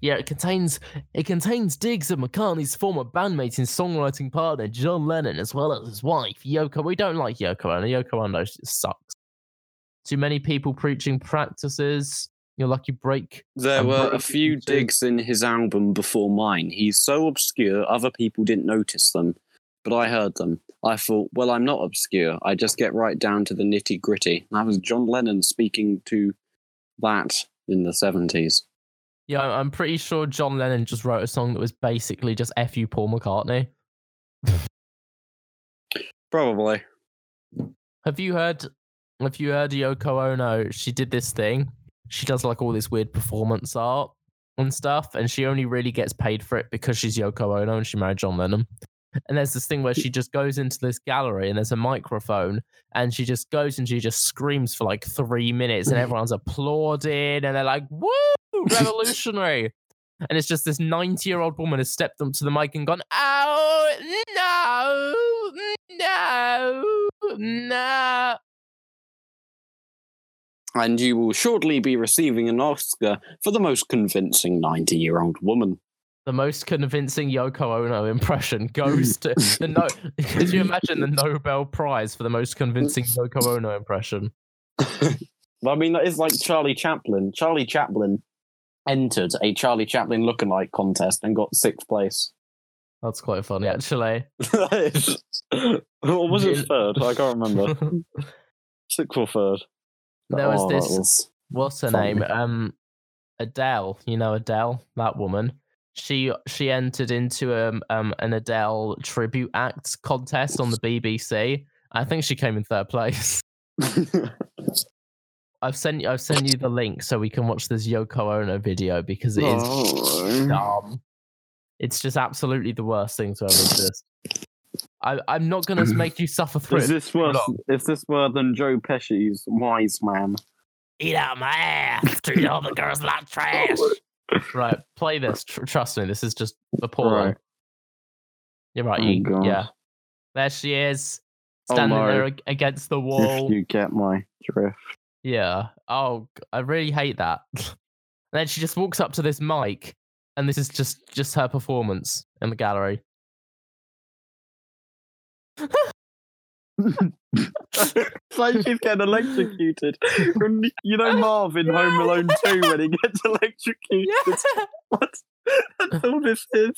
Yeah, it contains it contains digs at McCartney's former bandmate and songwriting partner John Lennon, as well as his wife Yoko. We don't like Yoko Ono. Yoko Ono sucks. Too many people preaching practices. Your lucky break. There were a few digs in his album before mine. He's so obscure, other people didn't notice them, but I heard them. I thought, well, I'm not obscure. I just get right down to the nitty gritty. That was John Lennon speaking to that in the 70s. Yeah, I'm pretty sure John Lennon just wrote a song that was basically just "F you, Paul McCartney." Probably. Have you heard? Have you heard Yoko Ono? She did this thing. She does like all this weird performance art and stuff, and she only really gets paid for it because she's Yoko Ono and she married John Lennon. And there's this thing where she just goes into this gallery and there's a microphone, and she just goes and she just screams for like three minutes, and [laughs] everyone's applauding, and they're like, "Woo, revolutionary!" And it's just this 90 year old woman has stepped up to the mic and gone, "Oh no, no, no!" And you will shortly be receiving an Oscar for the most convincing 90 year old woman. The most convincing Yoko Ono impression [laughs] goes to the no. Could you imagine the Nobel Prize for the most convincing Yoko Ono impression? [laughs] I mean, that is like Charlie Chaplin. Charlie Chaplin entered a Charlie Chaplin lookalike contest and got sixth place. That's quite funny, actually. [laughs] Or was it third? I can't remember. Sixth or third. There was Oh, this- was- What's her Funny. name? Um, Adele. You know Adele, that woman. She she entered into um, um an Adele tribute act contest on the BBC. I think she came in third place. [laughs] I've sent you I've sent you the link so we can watch this Yoko Ono video because it is dumb. It's just absolutely the worst thing to ever exist. I, I'm not going to [clears throat] make you suffer through Is this worse? Is this worse than Joe Pesci's Wise Man? Eat out my ass. Treat all the girls like trash. [laughs] right, [laughs] play this. Tr- trust me, this is just appalling. Right. You're right. Oh, you, God. yeah, there she is, Oh, standing no. there against the If wall. you get my drift. Yeah. Oh, I really hate that. [laughs] and then she just walks up to this mic, and this is just just her performance in the gallery. [laughs] it's like she's getting electrocuted. You know Marvin Home Alone 2 when he gets [laughs] electrocuted. What? That's all this is.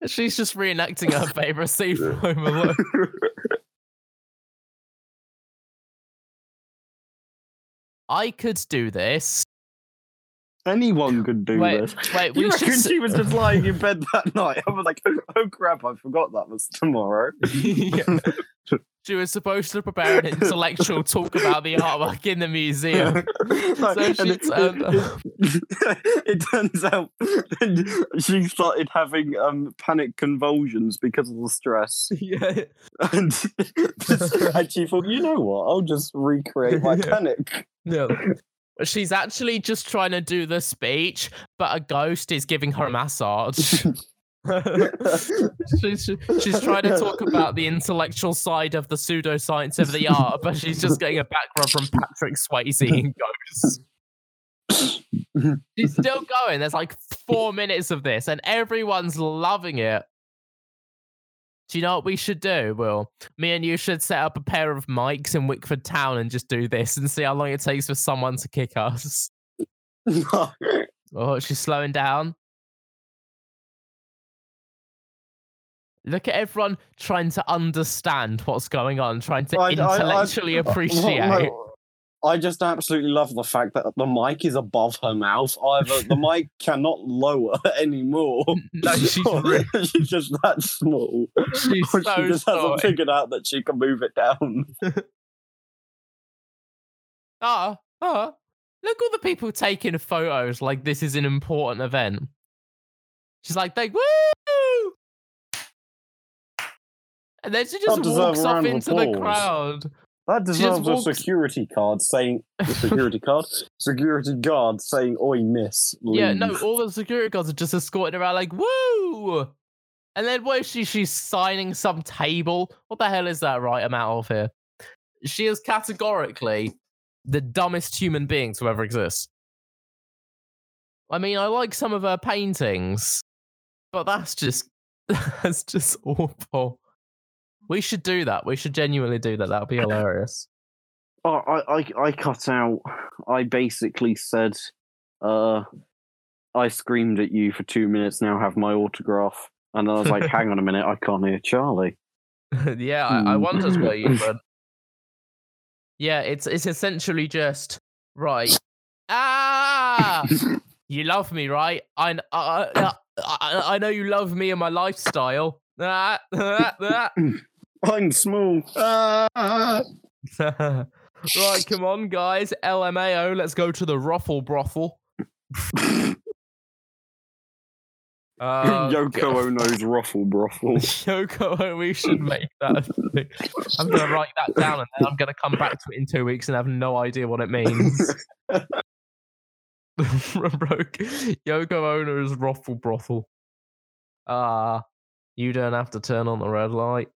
[laughs] She's just reenacting her favorite scene from Home Alone. [laughs] I could do this. Anyone could do Wait, this. wait, You should. reckon she was just lying in bed that night? I was like, oh, oh crap, I forgot that was tomorrow. [laughs] Yeah. She was supposed to prepare an intellectual talk about the artwork in the museum. [laughs] So she it, turned it- [laughs] it turns out she started having um, panic convulsions because of the stress. Yeah. And, and she thought, you know what, I'll just recreate my Yeah. panic. No. She's actually just trying to do the speech, but a ghost is giving her a massage. [laughs] she's, she's trying to talk about the intellectual side of the pseudoscience of the art, but she's just getting a background from Patrick Swayze in Ghosts. [laughs] She's still going. There's like four minutes of this, and everyone's loving it. Do you know what we should do, Will? Me and you should set up a pair of mics in Wickford Town and just do this and see how long it takes for someone to kick us. [laughs] Oh, she's slowing down. Look at everyone trying to understand what's going on, trying to I- I- I- intellectually [laughs] Well, appreciate. No, I just absolutely love the fact that the mic is above her mouth. Either the [laughs] mic cannot lower [laughs] anymore. [laughs] No, she's or re- she's just that small. She's or so she just sorry. hasn't figured out that she can move it down. Ah, ah, look all the people taking photos like this is an important event. She's like, they woo! And then she just walks a off round of into the crowd. That deserves a security card saying security card, security guard saying "Oi, miss." Yeah, no, all the security guards are just escorting around like, woo! And then what is she? She's signing some table. What the hell is that? Right, I'm out of here. She is categorically the dumbest human being to ever exist. I mean, I like some of her paintings, but that's just [laughs] that's just awful. We should do that. We should genuinely do that. That would be hilarious. [laughs] Oh, I, I, I cut out. I basically said, uh, I screamed at you for two minutes. Now have my autograph. And then I was like, hang on a minute, I can't hear Charlie. [laughs] [laughs] yeah, I, I Hmm. wondered where you were. Yeah, it's it's essentially just right. Ah, you love me, right? I I, I, I, I know you love me and my lifestyle. Ah, ah, ah. [clears throat] I'm small. Ah. [laughs] right, come on, guys. LMAO, let's go to the ruffle brothel. [laughs] Uh, Yoko Ono's ruffle brothel. [laughs] Yoko, Ono, we should make that. I'm gonna write that down, and then I'm gonna come back to it in two weeks and have no idea what it means. Broke. Yoko Ono's ruffle brothel. Ah, you don't have to turn on the red light,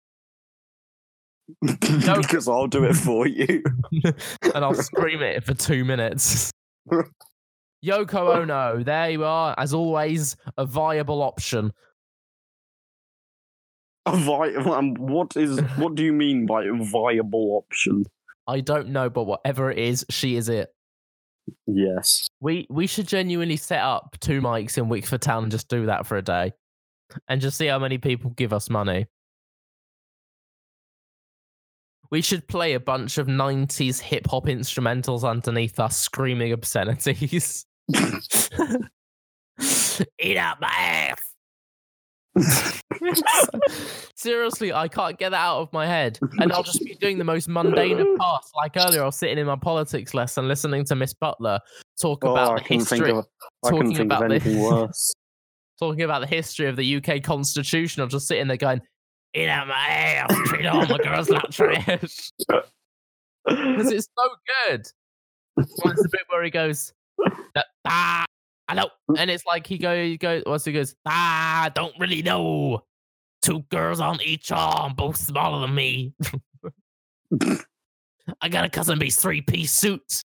[laughs] because I'll do it for you. [laughs] and I'll scream it for two minutes. [laughs] Yoko Ono, there you are, as always, a viable option. A vi- um, what is? What do you mean by a viable option? I don't know, but whatever it is, she is it. Yes. We we should genuinely set up two mics in Wickford Town and just do that for a day, and just see how many people give us money. We should play a bunch of '90s hip hop instrumentals underneath us, screaming obscenities. [laughs] Eat out my ass. [laughs] Seriously, I can't get that out of my head. And I'll just be doing the most mundane of tasks. Like earlier, I was sitting in my politics lesson listening to Miss Butler talk Oh, about I the history of. Talking about the- worse. [laughs] talking about the history of the UK Constitution. I'm just sitting there going, "Eat out my ass, treat all my girls like trash," [laughs] because it's so good. Well, it's the bit where he goes, "Ah, I know," and it's like he go, he goes, what's he goes, "Ah, don't really know." Two girls on each arm, both smaller than me. [laughs] I got a cousin beast three piece suit.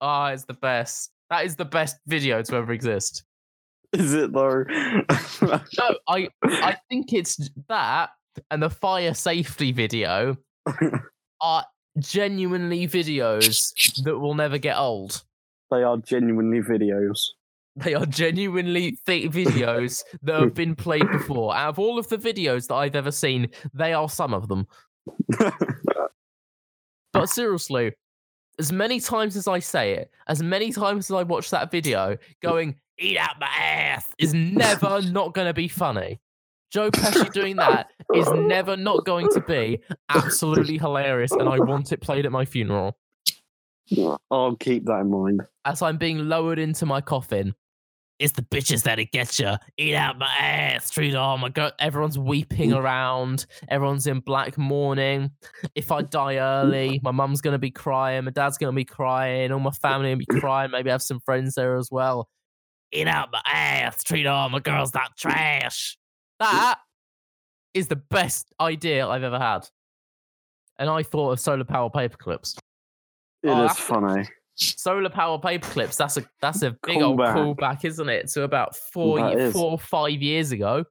Oh, it's the best. That is the best video to ever exist. Is it though? No, I I think it's that and the fire safety video [laughs] are genuinely videos that will never get old. they are genuinely videos. They are genuinely th- videos [laughs] that have been played before. Out of all of the videos that I've ever seen, they are some of them. [laughs] But seriously, as many times as I say it, as many times as I watch that video, going "eat out my ass" is never not going to be funny. Joe Pesci doing that is never not going to be absolutely hilarious, and I want it played at my funeral. I'll [laughs] oh, keep that in mind. As I'm being lowered into my coffin, it's the bitches that'll get you. Eat out my ass, treat all my girl. Everyone's weeping mm. around. Everyone's in black mourning. If I die early, [laughs] my mum's gonna be crying. My dad's gonna be crying. All my family be crying. Maybe I have some friends there as well. Eat out my ass, treat all my girls like trash. That is the best idea I've ever had. And I thought of solar power paper clips. It Oh, is funny. Solar power paper clips. That's a that's a big old Callback. callback, isn't it? To about four That four or five years ago.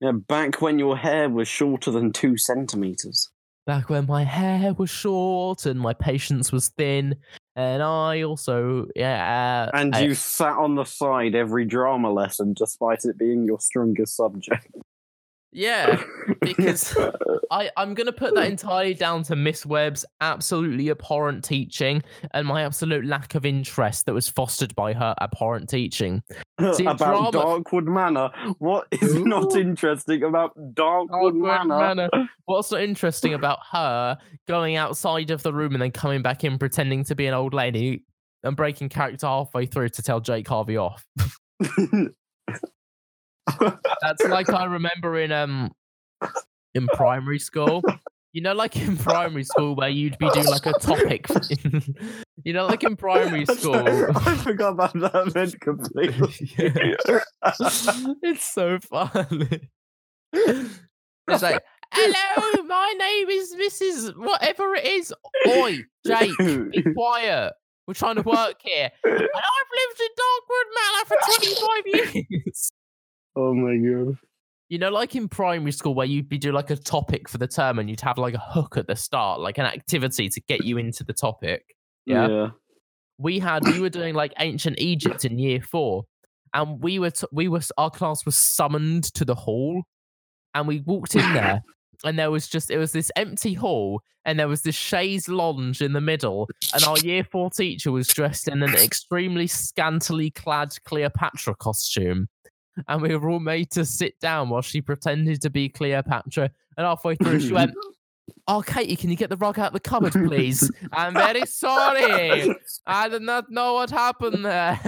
Yeah, back when your hair was shorter than two centimeters. Back when my hair was short and my patience was thin, and I also yeah. uh, And I- you sat on the side every drama lesson despite it being your strongest subject. Yeah, [laughs] because I I'm gonna put that entirely down to Miss Webb's absolutely abhorrent teaching and my absolute lack of interest that was fostered by her abhorrent teaching. [laughs] See, about drama- Darkwood Manor. What is not interesting about Darkwood, Darkwood Manor? Manor. [laughs] What's not interesting about her going outside of the room and then coming back in pretending to be an old lady and breaking character halfway through to tell Jake Harvey off? That's like I remember in um in primary school. You know, like in primary school where you'd be doing like a topic. [laughs] you know, like in primary school. [laughs] I forgot about that event completely. [laughs] it's so funny. It's like, hello, my name is Mrs. Whatever it is. Oi, Jake, be quiet. We're trying to work here. And I've lived in Dogwood Manor for 25 years. Oh my god. You know, like in primary school where you'd be doing like a topic for the term and you'd have like a hook at the start, like an activity to get you into the topic. Yeah. We had we were doing like ancient Egypt in year four, and we were t- we were our class was summoned to the hall, and we walked in there, [coughs] and there was just it was this empty hall, and there was this chaise lounge in the middle, and our year four teacher was dressed in an extremely scantily clad Cleopatra costume and we were all made to sit down while she pretended to be Cleopatra. And halfway through, she went, [laughs] Oh, Katie, can you get the rug out of the cupboard, please? I'm [laughs] very sorry. I did not know what happened there.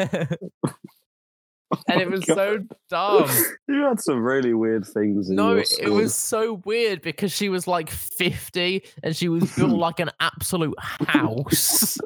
and oh it was so dumb. You had some really weird things. In No, it was so weird because she was like 50 and she was built [laughs] like an absolute house.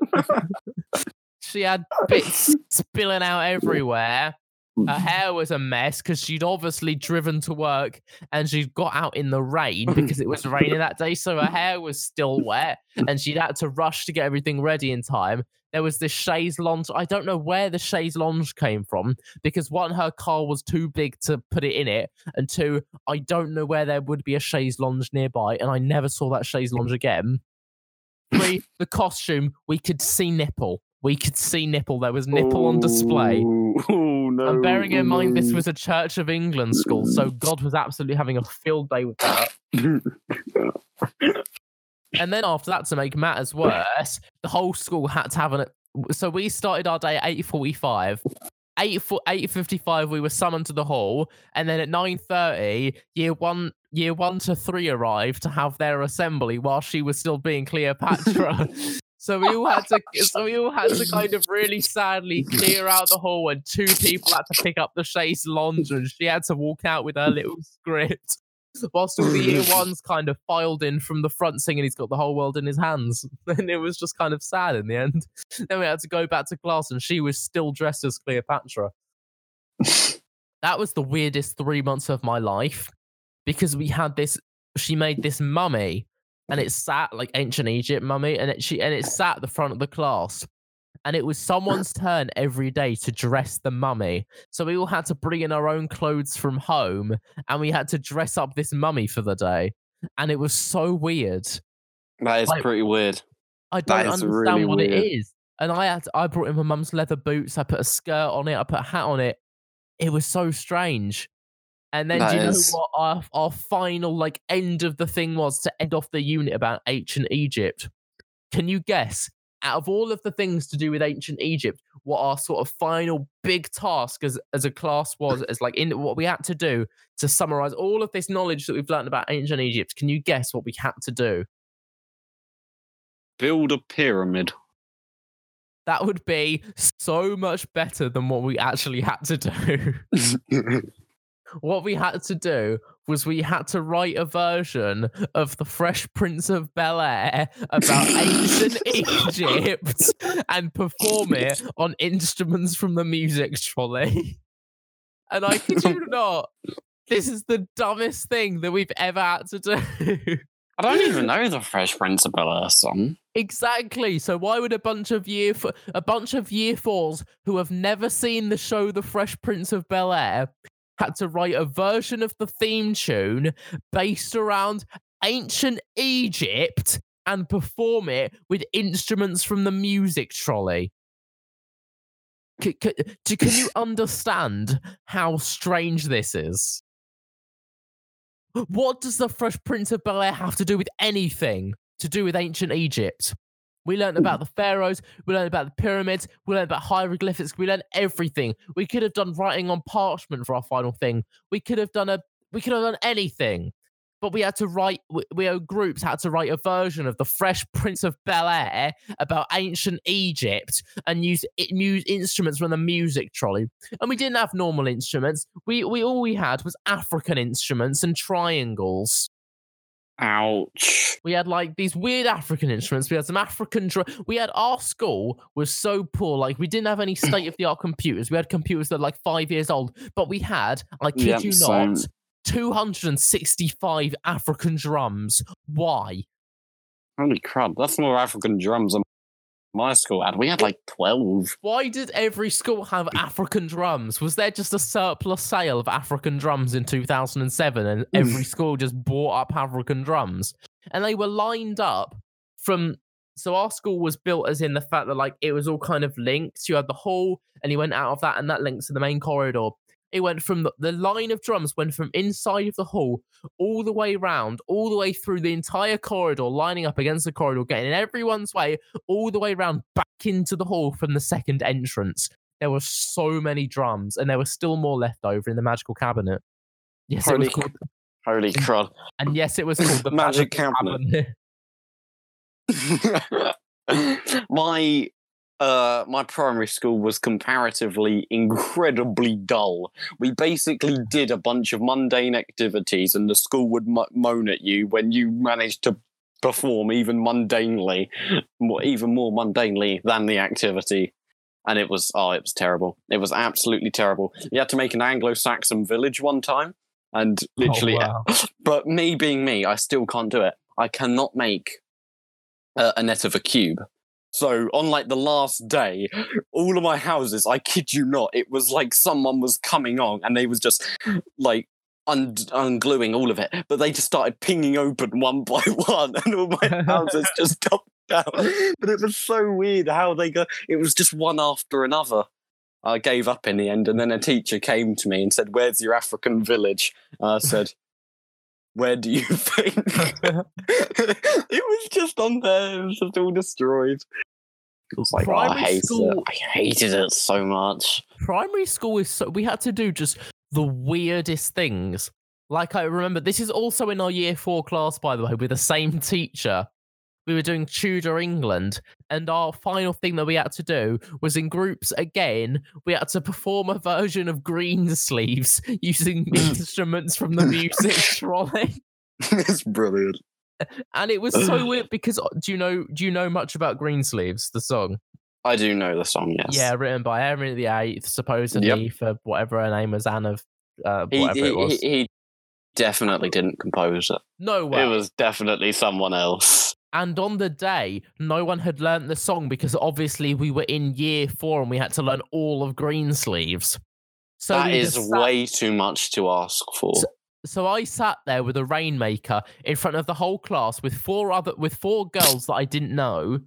she had bits spilling out everywhere. Hmm. Her hair was a mess because she'd obviously driven to work and she'd got out in the rain [laughs] because it was raining that day. So her hair was still wet and she'd had to rush to get everything ready in time. There was this chaise lounge. I don't know where the chaise lounge came from because one, her car was too big to put it in it. And two, I don't know where there would be a chaise lounge nearby. And I never saw that chaise hmm. lounge again. Three, the costume, we could see nipple. We could see nipple. There was nipple on display. Oh, no. And bearing in mind this was a Church of England school, so [laughs] God was absolutely having a field day with that. [laughs] And then after that, to make matters worse, the whole school had to have an. So we started our day at eight forty-five. Eight eight fifty-five, we were summoned to the hall, and then at nine thirty, year one year one to three arrived to have their assembly while she was still being Cleopatra. [laughs] So we all had to, so we all had to kind of really [laughs] sadly clear out the hall, and two people had to pick up the chaise lounge, and she had to walk out with her little script, whilst all the [laughs] year ones kind of filed in from the front, singing "He's got the whole world in his hands," [laughs] and it was just kind of sad in the end. Then we had to go back to class, and she was still dressed as Cleopatra. that was the weirdest three months of my life because we had this. She made this mummy and it sat like ancient Egypt mummy, and it she and it sat at the front of the class. And it was someone's [laughs] turn every day to dress the mummy. So we all had to bring in our own clothes from home and we had to dress up this mummy for the day. And it was so weird. That is Like- pretty weird. I don't understand really what it weird. is. And I had I brought in my mum's leather boots, I put a skirt on it, I put a hat on it. It was so strange. And then That do you know is- what our our final like end of the thing was to end off the unit about ancient Egypt? Can you guess? Out of all of the things to do with ancient Egypt, what our sort of final big task as as a class was, as like in what we had to do to summarize all of this knowledge that we've learned about ancient Egypt. Can you guess what we had to do? Build a pyramid. That would be so much better than what we actually had to do. [laughs] [laughs] what we had to do was we had to write a version of the Fresh Prince of Bel Air about [laughs] ancient Egypt and perform it on instruments from the music trolley. And I kid you [laughs] not, this is the dumbest thing that we've ever had to do. I don't even know the Fresh Prince of Bel Air song. Exactly. So why would a bunch of year f- a bunch of year fours who have never seen the show The Fresh Prince of Bel Air had to write a version of the theme tune based around ancient Egypt and perform it with instruments from the music trolley? C- c- do- can you [laughs] understand how strange this is? What does the Fresh Prince of Bel Air have to do with anything to do with ancient Egypt? We learned about the pharaohs, we learned about the pyramids, we learned about hieroglyphics, we learned everything. We could have done writing on parchment for our final thing. We could have done a we could have done anything. But we had to write we, we our groups had to write a version of the Fresh Prince of Bel Air about ancient Egypt and use use instruments from the music trolley. And we didn't have normal instruments. We we all we had was African instruments and triangles. Ouch. We had like these weird African instruments. We had some African. Dr- we had our school was so poor. Like we didn't have any [laughs] state of the art computers. We had computers that are like five years old, but we had, I kid Yep, you not, two hundred and sixty-five African drums. Why? Holy crap. That's more African drums than my school had. We had like 12. Why did every school have African drums? Was there just a surplus sale of African drums in 2007 and mm. every school just bought up African drums? And they were lined up from. So our school was built as in the fact that like it was all kind of linked. You had the hall and you went out of that and that links to the main corridor. It went from the, the line of drums went from inside of the hall all the way round, all the way through the entire corridor, lining up against the corridor, getting in everyone's way, all the way round back into the hall from the second entrance. There were so many drums, and there were still more left over in the magical cabinet. Yes, it Holy was called, Holy [laughs] crud. and yes, it was called the [laughs] Magic magical cabinet. [laughs] my uh my primary school was comparatively incredibly dull. We basically did a bunch of mundane activities and the school would mo- moan at you when you managed to perform even mundanely more, even more mundanely than the activity. And it was oh it was terrible. It was absolutely terrible. You had to make an anglo-saxon village one time and literally wow. [laughs] but me being me i still can't do it. I cannot make uh, a net of a cube so on like the last day, all of my houses, I kid you not, it was like someone was coming on and they was just like un- ungluing all of it. But they just started pinging open [laughs] one by one and all my houses [laughs] just stopped down. But it was so weird how they go it was just one after another. I gave up in the end, and then a teacher came to me and said, Where's your African village? And I said, Where do you [laughs] think? [laughs] it was just on there, it was just all destroyed. It was like, oh, I hate it. I hated it so much. primary school is so we had to do just the weirdest things. Like I remember, this is also in our year four class, by the way, with the same teacher. We were doing Tudor England, and our final thing that we had to do was in groups again. We had to perform a version of Green Sleeves [laughs] using instruments from the [laughs] music trolley, it's brilliant. and it was so [sighs] weird because uh, do you know do you know much about Green Sleeves, the song? I do know the song, yes. Yeah, written by Henry the Eighth, supposedly for whatever her name was, Anne of uh, He, whatever he, it was. he, he definitely didn't compose it. no way. It was definitely someone else. And on the day, no one had learnt the song because obviously we were in year four and we had to learn all of Greensleeves. So that we sat- way too much to ask for. So- So I sat there with a rainmaker in front of the whole class with four other with four girls that I didn't know,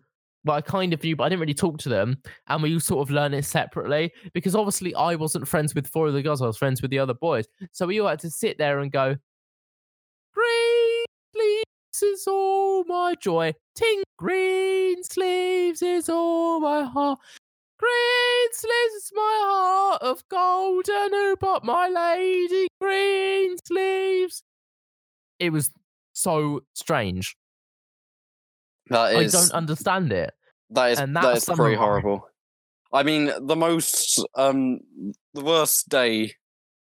but I kind of knew, but I didn't really talk to them, and we sort of learn it separately because obviously I wasn't friends with four of the girls, I was friends with the other boys. So we all had to sit there and go, Green sleeves is all my joy. Ting green sleeves is all my heart. Green sleeves is my heart of gold, and who but my lady green sleeves? It was so strange. That is I don't understand it. that is and that that is pretty horrible. I mean, the most um the worst day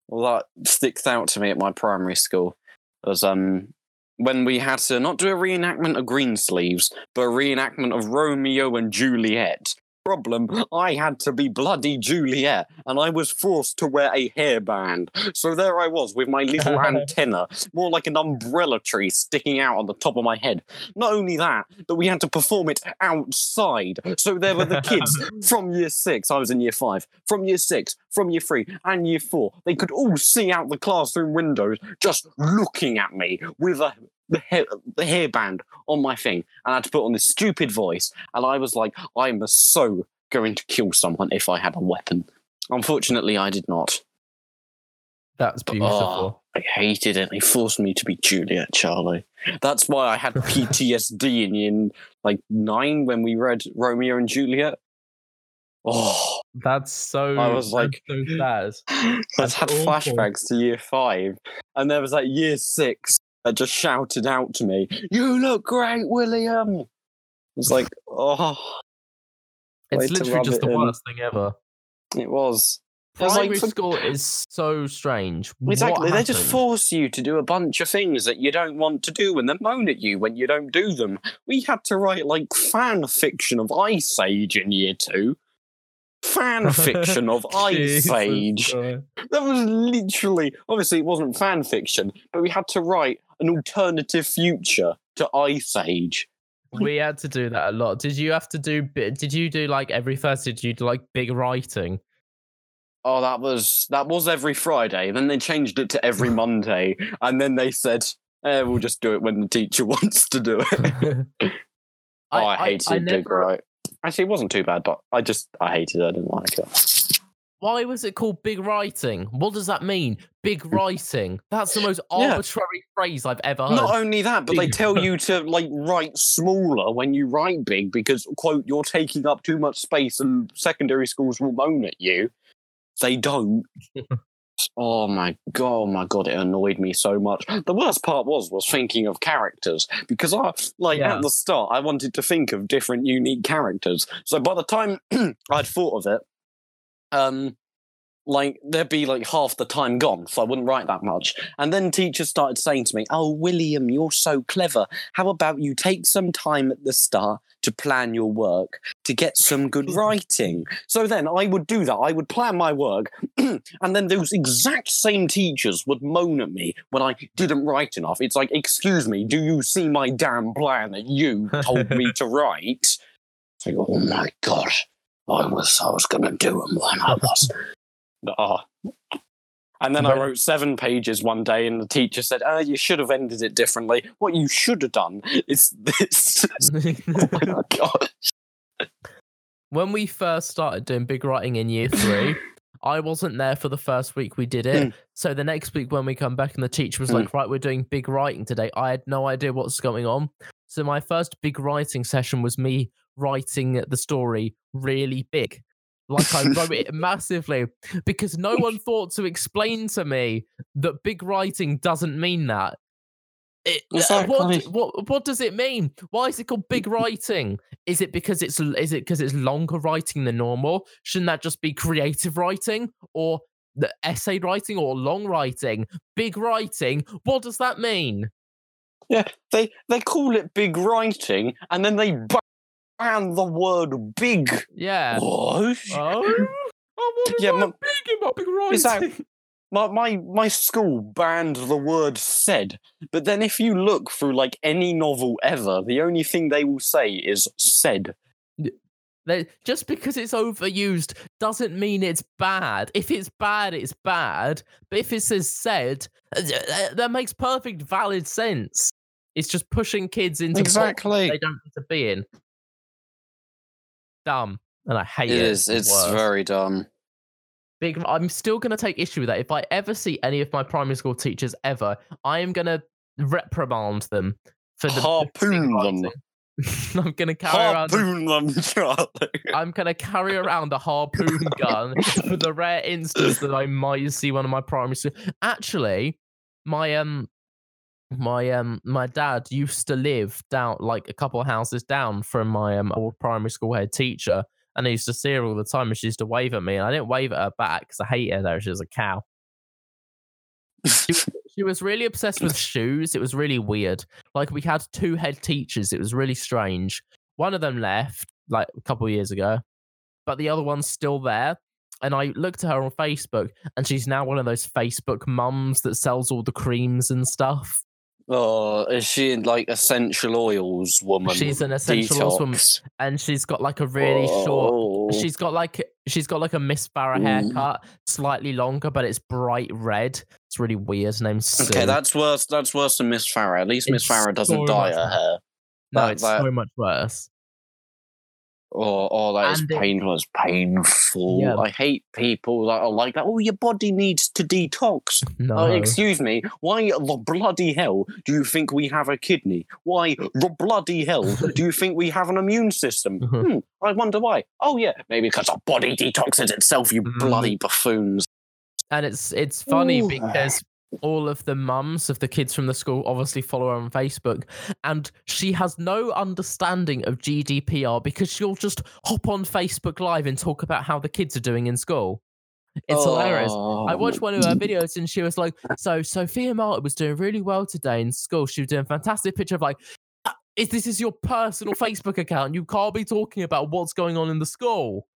that sticks out to me at my primary school was um when we had to not do a reenactment of Greensleeves, but a reenactment of Romeo and Juliet. Problem, I had to be bloody Juliet, and I was forced to wear a hairband. So there I was with my little [laughs] antenna, more like an umbrella tree sticking out on the top of my head. Not only that, but we had to perform it outside. So there were the kids [laughs] from year six, I was in year five, from year six, from year three, and year four. They could all see out the classroom windows just looking at me with a the, hair, the hairband on my thing, and I had to put on this stupid voice. And I was like, I'm so going to kill someone if I had a weapon. Unfortunately, I did not. That's But, beautiful. oh, ah, I hated it. They forced me to be Juliet Charlie. That's why I had [laughs] PTSD in year like nine when we read Romeo and Juliet. Oh, That's so. I was like- so sad. [laughs] I had awful. flashbacks to year five, and there was like year six just shouted out to me, "You look great, William." I was like, oh, It's literally just it the in. worst thing ever. it was. Was like Primary for- school is so strange. Exactly. They just force you to do a bunch of things that you don't want to do and then moan at you when you don't do them. We had to write like fan fiction of Ice Age in year two. Fan fiction of [laughs] Ice Age. That was literally, obviously, it wasn't fan fiction, but we had to write an alternative future to Ice Age. we had to do that a lot. Did you have to do? Did you do like every Thursday? Did you do like big writing? Oh, that was that was every Friday. Then they changed it to every [laughs] Monday, and then they said, eh, "We'll just do it when the teacher [laughs] wants to do it." [laughs] oh, I, hated Big never- Right. Actually, it wasn't too bad, but I just I hated it. I didn't like it. Why was it called big writing? What does that mean? Big writing. That's the most Yeah. arbitrary phrase I've ever heard. Not only that, but they tell you [laughs] to like write smaller when you write big because quote you're taking up too much space and secondary schools will moan at you. They don't. [laughs] oh my god, oh my god, it annoyed me so much. The worst part was was thinking of characters because I like Yeah. at the start I wanted to think of different unique characters. So by the time [clears throat] I'd thought of it, um like there'd be like half the time gone, so I wouldn't write that much. And then teachers started saying to me, Oh, William, you're so clever. How about you take some time at the start to plan your work to get some good [laughs] writing? So then I would do that. I would plan my work, [clears throat] and then those exact same teachers would moan at me when I didn't write enough. It's like, Excuse me, do you see my damn plan that you told me [laughs] to write? It's like, Oh my God. I was I was gonna do them when I was. Oh. And then I wrote seven pages one day, and the teacher said, "Oh, you should have ended it differently. What you should have done is this." [laughs] oh my god! when we first started doing big writing in year three, [laughs] I wasn't there for the first week we did it. Mm. So the next week when we come back and the teacher was Mm. like, right, we're doing big writing today, I had no idea what's going on. So my first big writing session was me writing the story really big. Like I wrote it [laughs] massively because no one thought to explain to me that big writing doesn't mean that. It, uh, what, what what does it mean? Why is it called big [laughs] writing? Is it because it's is it because it's longer writing than normal? Shouldn't that just be creative writing or the essay writing or long writing? Big writing. What does that mean? Yeah, They they call it big writing, and then they ban the word big. Yeah. What? Oh, oh Yeah, my- big about big writing? That- [laughs] My, my my school banned the word said, but then if you look through like any novel ever, the only thing they will say is said. Just because it's overused doesn't mean it's bad. If it's bad, it's bad. But if it says said, uh, uh, that makes perfect valid sense. It's just pushing kids into Exactly. they don't need to be in. Dumb, and I hate It it. is. It's worse. very dumb. big. I'm still going to take issue with that. If I ever see any of my primary school teachers ever, I am going to reprimand them for the Harpoon them. [laughs] I'm going to carry around. Harpoon them, [laughs] Charlie. I'm gonna carry around a harpoon gun for the rare instance that I might see one of my primary school. Actually, my um, my um, my dad used to live down like a couple of houses down from my um old primary school head teacher, and I used to see her all the time, and she used to wave at me, and I didn't wave at her back because I hate her. She was a cow. She, [laughs] she was really obsessed with shoes. It was really weird. Like we had two head teachers. It was really strange. One of them left like a couple of years ago, but the other one's still there. And I looked at her on Facebook, and she's now one of those Facebook mums that sells all the creams and stuff. Oh, is she like essential oils woman? She's an essential oils woman, and she's got like a really short. Oh. She's got like she's got like a Miss Farrah Mm. haircut, slightly longer, but it's bright red. It's really weird. Her name's Okay, that's worse. That's worse than Miss Farrah. At least Miss Farrah doesn't so dye her hair. no, that- it's that- so much worse. Oh, oh, that is And it- painful. It's painful. Yeah. I hate people that are like that. Oh, your body needs to detox. No, Oh, excuse me. Why the bloody hell do you think we have a kidney? Why the bloody hell do you think we have an immune system? Mhm. [laughs] Hmm, I wonder why. Oh, yeah, maybe because our body detoxes itself, you Mhm. bloody buffoons. and it's it's funny Ooh. because all of the mums of the kids from the school obviously follow her on Facebook, and she has no understanding of GDPR because she'll just hop on Facebook Live and talk about how the kids are doing in school. It's hilarious. I Oh, watched one of her videos and she was like, "So Sophia Martin was doing really well today in school. She was doing a fantastic picture of like." "Uh, If this is your personal Facebook account, you can't be talking about what's going on in the school.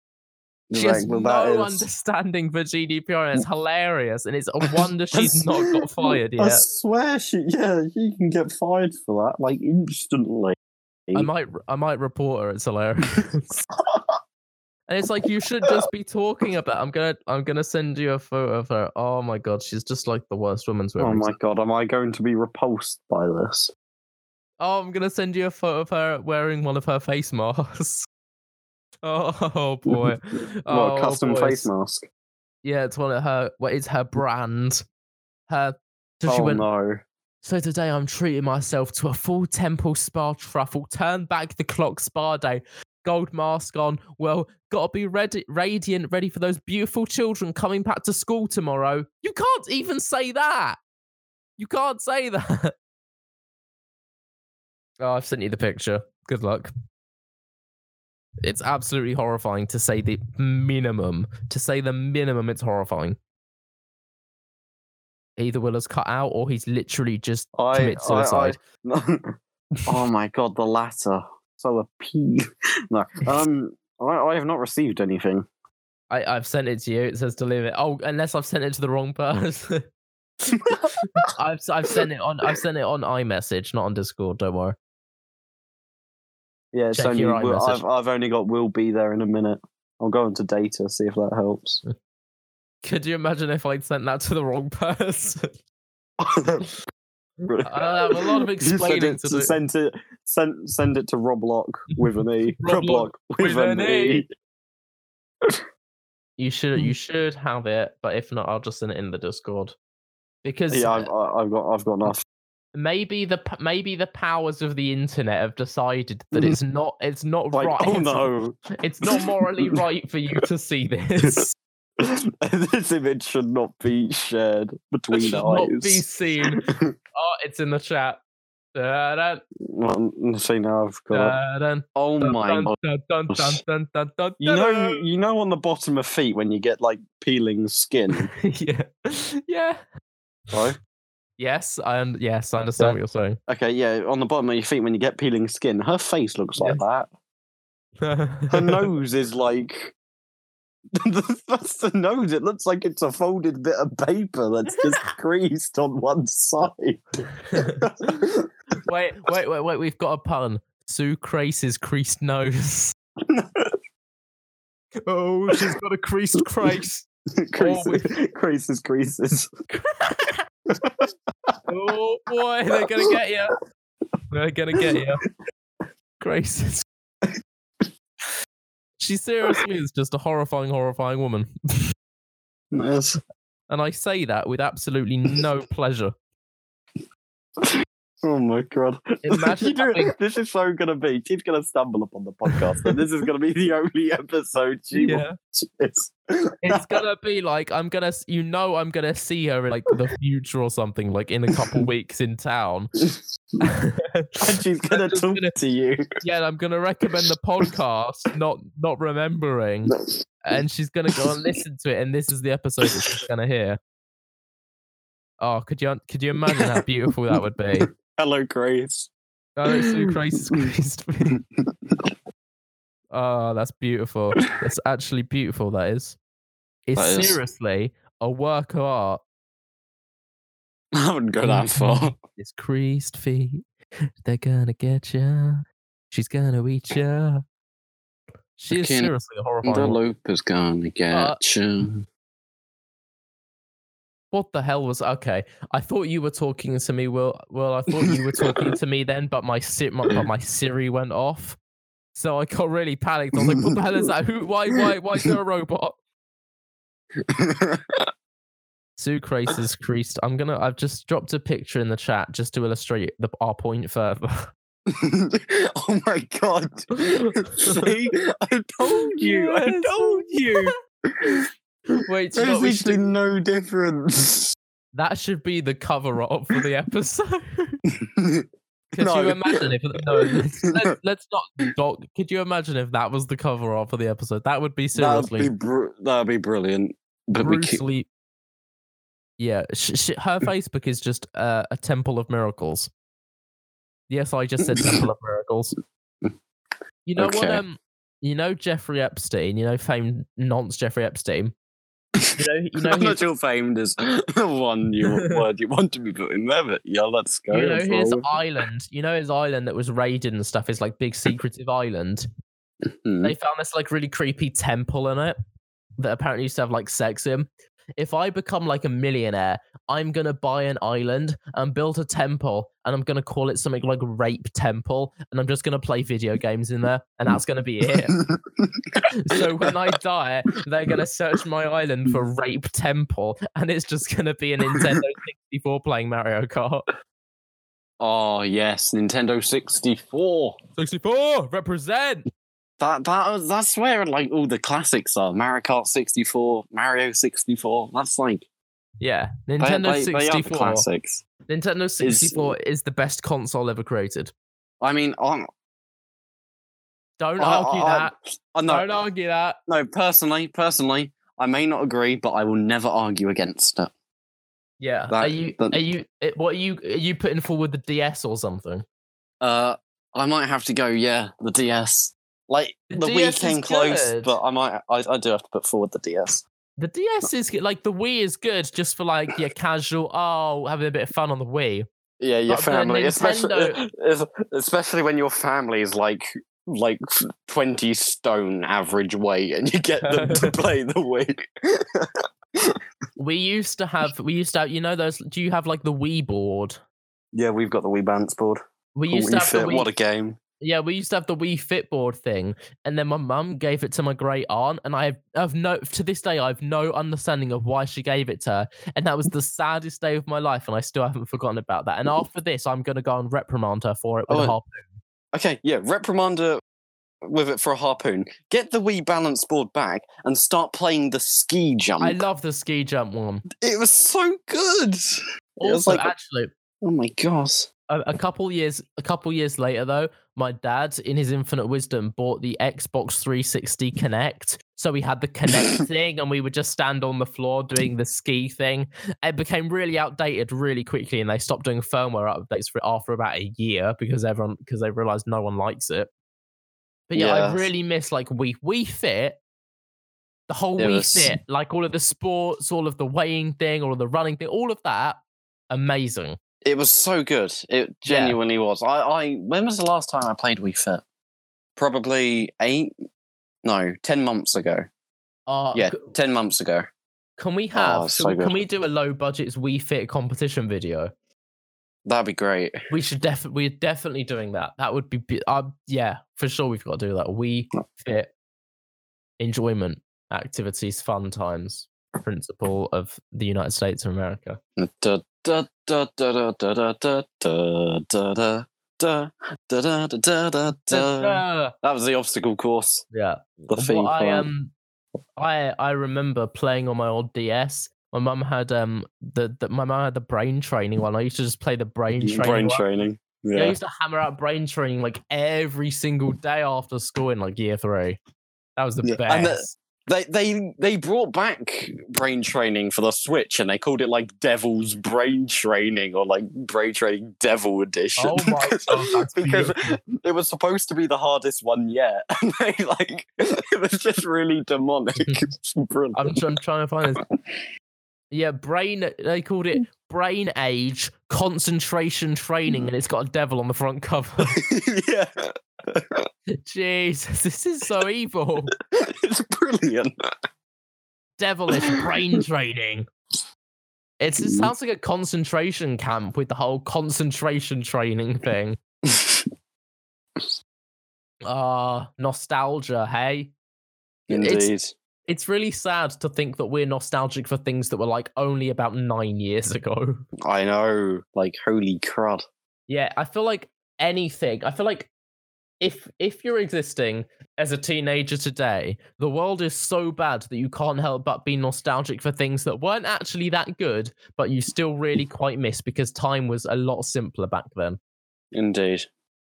She has well, no is- understanding for GDPR, and it's [laughs] hilarious. And it's a [laughs] wonder she's not got fired yet. I swear she, yeah, you can get fired for that, like instantly. I might I might report her. It's hilarious. [laughs] and it's like you should just be talking about. I'm gonna I'm gonna send you a photo of her. Oh my god, she's just like the worst woman's. Oh my god, am I going to be repulsed by this? Oh, I'm gonna send you a photo of her wearing one of her face masks. [laughs] Oh boy. [laughs] what oh, a custom boy. face mask? Yeah, it's one of her. Well, it's her brand. Her. So oh went. no. So today I'm treating myself to a full temple spa truffle. Turn back the clock spa day. Gold mask on. Well, gotta be ready, radiant, ready for those beautiful children coming back to school tomorrow. You can't even say that. You can't say [laughs] that. Oh, I've sent you the picture. Good luck. It's absolutely horrifying to say the minimum. To say the minimum, it's horrifying. Either Will has cut out or he's literally just I, commit I- I- suicide. [laughs] oh my god, the latter. So appealing. [laughs] no. Um I, I have not received anything. I, I've sent it to you. It says deliver. it. Oh, unless I've sent it to the wrong person. [laughs] I've I've sent it on I've sent it on iMessage, not on Discord. Don't worry. Yeah, it's Check only your will. I've I've only got will be there in a minute. I'll go into data, see if that helps. Could you imagine if I'd sent that to the wrong [laughs] person? I have a lot of [laughs] You send explaining it to do. Send it, send, send it to Rob Lock with an E. [laughs] Rob Rob Lock Lock with, with an an E. E. You should you should have it, but if not, I'll just send it in the Discord. Because Yeah, I've, I've got I've got enough. Maybe the maybe the powers of the internet have decided that hmm. it's not it's not Like, right. oh no, [laughs] It's not morally [laughs] right for you to see this. [laughs] this image should not be shared It between should eyes. not be seen. Oh, it's in the chat. Well, see now I've got. it. Oh my god! You know, you know, on the bottom of feet when you get like peeling skin, yeah, yeah. right? Yes, I un- yes, I understand what you're saying. Okay, yeah, on the bottom of your feet when you get peeling skin, her face looks like that. [laughs] Her nose is like. [laughs] that's the nose. It looks like it's a folded bit of paper that's just [laughs] creased on one side. wait, wait, wait, wait. We've got a pun. Sue Crace's creased nose. oh, she's got a creased Crace. Oh, creases, creases, creases. [laughs] Oh boy, they're gonna get you. They're gonna get you. Grace. She seriously is just a horrifying, horrifying woman. Yes. And I say that with absolutely no pleasure. Oh my god! [laughs] Imagine having- this is so gonna be. She's gonna stumble upon the podcast, and this is gonna be the only episode she Yeah. watches. It's gonna be like I'm gonna, you know, I'm gonna see her in like the future or something, like in a couple [laughs] weeks in town. [laughs] and she's gonna talk gonna- to you. yeah, I'm gonna recommend the podcast, not not remembering, and she's gonna go and listen to it, and this is the episode that she's gonna hear. Oh, could you could you imagine how beautiful that would be? Hello, Grace. Oh, it's so [laughs] Christ Christ. Oh, [laughs] that's beautiful. That's actually beautiful. That is. It's That is. seriously a work of art. [laughs] I wouldn't go that far. It's creased feet. They're gonna get ya. She's gonna eat ya. She is Fucking seriously a horrifying. The woman. loop is gonna get Uh, you. What the hell was okay? I thought you were talking to me. Well, well, I thought you were talking to [laughs] me then, but my, my but my Siri went off, so I got really panicked. I was like, "What the hell is that? Who? Why? Why? Why is there a robot?" [laughs] Sue Crace's creased. I'm gonna. I've just dropped a picture in the chat just to illustrate the, our point further. [laughs] oh my god! See, I told you. I told you. [laughs] Wait, There's we should no difference. that should be the cover art for the episode. [laughs] Could No. you imagine if no? Let's, [laughs] let's, let's not. Doc, could you imagine if that was the cover art for the episode? That would be That'd seriously be br- that'd be brilliant. But Bruce keep, Lee. Yeah, sh- sh- her Facebook is just uh, a temple of miracles. Yes, I just said temple of miracles. You know what? Um, you know Jeffrey Epstein. You know famed nonce Jeffrey Epstein. You know, you know, I'm his, not sure famed is [laughs] the one you [laughs] word you want to be put in there, but yeah, let's go. you know his island. You know his island that was raided and stuff is like big secretive island. [laughs] Hmm. They found this like really creepy temple in it that apparently used to have like sex in. If I become like a millionaire, I'm gonna buy an island and build a temple, and I'm gonna call it something like Rape Temple, and I'm just gonna play video games in there, and that's gonna be it. [laughs] so when I die, they're gonna search my island for Rape Temple, and it's just gonna be a Nintendo [laughs] 64 playing Mario Kart. oh yes, Nintendo 64. 64 represent. That that that's where like all the classics are. Mario Kart 64, Mario 64. That's like Yeah, Nintendo they, they are the 64. classics. Nintendo 64 is the best console ever created. I mean, I'm, Don't I- argue I- that. I, no, Don't argue that. no. Personally, personally, I may not agree, but I will never argue against it. Yeah. are you? that- Are you? What are you? Are you putting forward the DS or something? Uh, I might have to go. Yeah, the DS. Like The the, Wii came close, good. but I might. I, I do have to put forward the DS. The DS is good- like the Wii is good just for like your casual. Oh, having a bit of fun on the Wii. Yeah, your But family, especially Nintendo- especially when your family is like like twenty stone average weight, and you get them to [laughs] play the Wii. [laughs] We used to have. We used to. Have, you know those? Do you have like the Wii board? yeah, we've got the Wii Balance board. We used to have the Wii. what a game! Yeah, we used to have the Wii Fit board thing, and then my mum gave it to my great aunt, and I have, I've no to this day I have no understanding of why she gave it to her, and that was the saddest day of my life, and I still haven't forgotten about that. And after this, I'm gonna go and reprimand her for it with Oh, a harpoon. Okay, yeah, reprimand her with it for a harpoon. Get the Wii Balance board back and start playing the ski jump. I love the ski jump one. it was so good. It was Also, like, actually, oh my gosh. A, a couple years a couple years later though my dad in his infinite wisdom bought the xbox 360 Kinect so we had the Kinect [laughs] thing and we would just stand on the floor doing the ski thing. It became really outdated really quickly and they stopped doing firmware updates for it after about a year because everyone because they realized no one likes it. But yeah, i really miss like we Wii Fit. The whole It we was- fit like all of the sports all of the weighing thing all of the running thing all of that amazing It was so good. It Yeah. genuinely was. I, I when was the last time I played Wii Fit? Probably eight, no, ten months ago. uh, Yeah, ten months ago. Can we have? Oh, so so can we do a low budget Wii Fit competition video? That'd be great. We should definitely. We're definitely doing that. That would be. bi- Uh, yeah, for sure. We've got to do that. Wii Fit enjoyment activities, fun times. Principle of the United States of America. Da, da, da, da, da, da, da, da, da, da, da, da, da, da, da, da, da. Uh, That was the obstacle course. yeah. The theme What I um, I I remember playing on my old DS. My mum had um the, the my mum had the brain training one. I used to just play the brain training. Brain one. training. Yeah. I used to hammer out brain training like every single day after school in like year three. That was the Yeah, best. and the- They they they brought back brain training for the Switch and they called it like Devil's Brain Training or like Brain Training Devil Edition. Oh my [laughs] because, because it was supposed to be the hardest one yet. [laughs] And they like [laughs] it was just really demonic. I'm, I'm trying to find this. Yeah, brain. They called it brain age concentration training, and it's got a devil on the front cover. yeah. Jesus, this is so evil. [laughs] It's brilliant. Devilish brain [laughs] training. It's, it sounds like a concentration camp with the whole concentration training thing. [laughs] Ah, nostalgia, hey? It's- Indeed. It's really sad to think that we're nostalgic for things that were like only about nine years ago. I know. Like holy crud. Yeah, I feel like anything. I feel like if if you're existing as a teenager today, the world is so bad that you can't help but be nostalgic for things that weren't actually that good, but you still really [laughs] quite miss because time was a lot simpler back then. Indeed.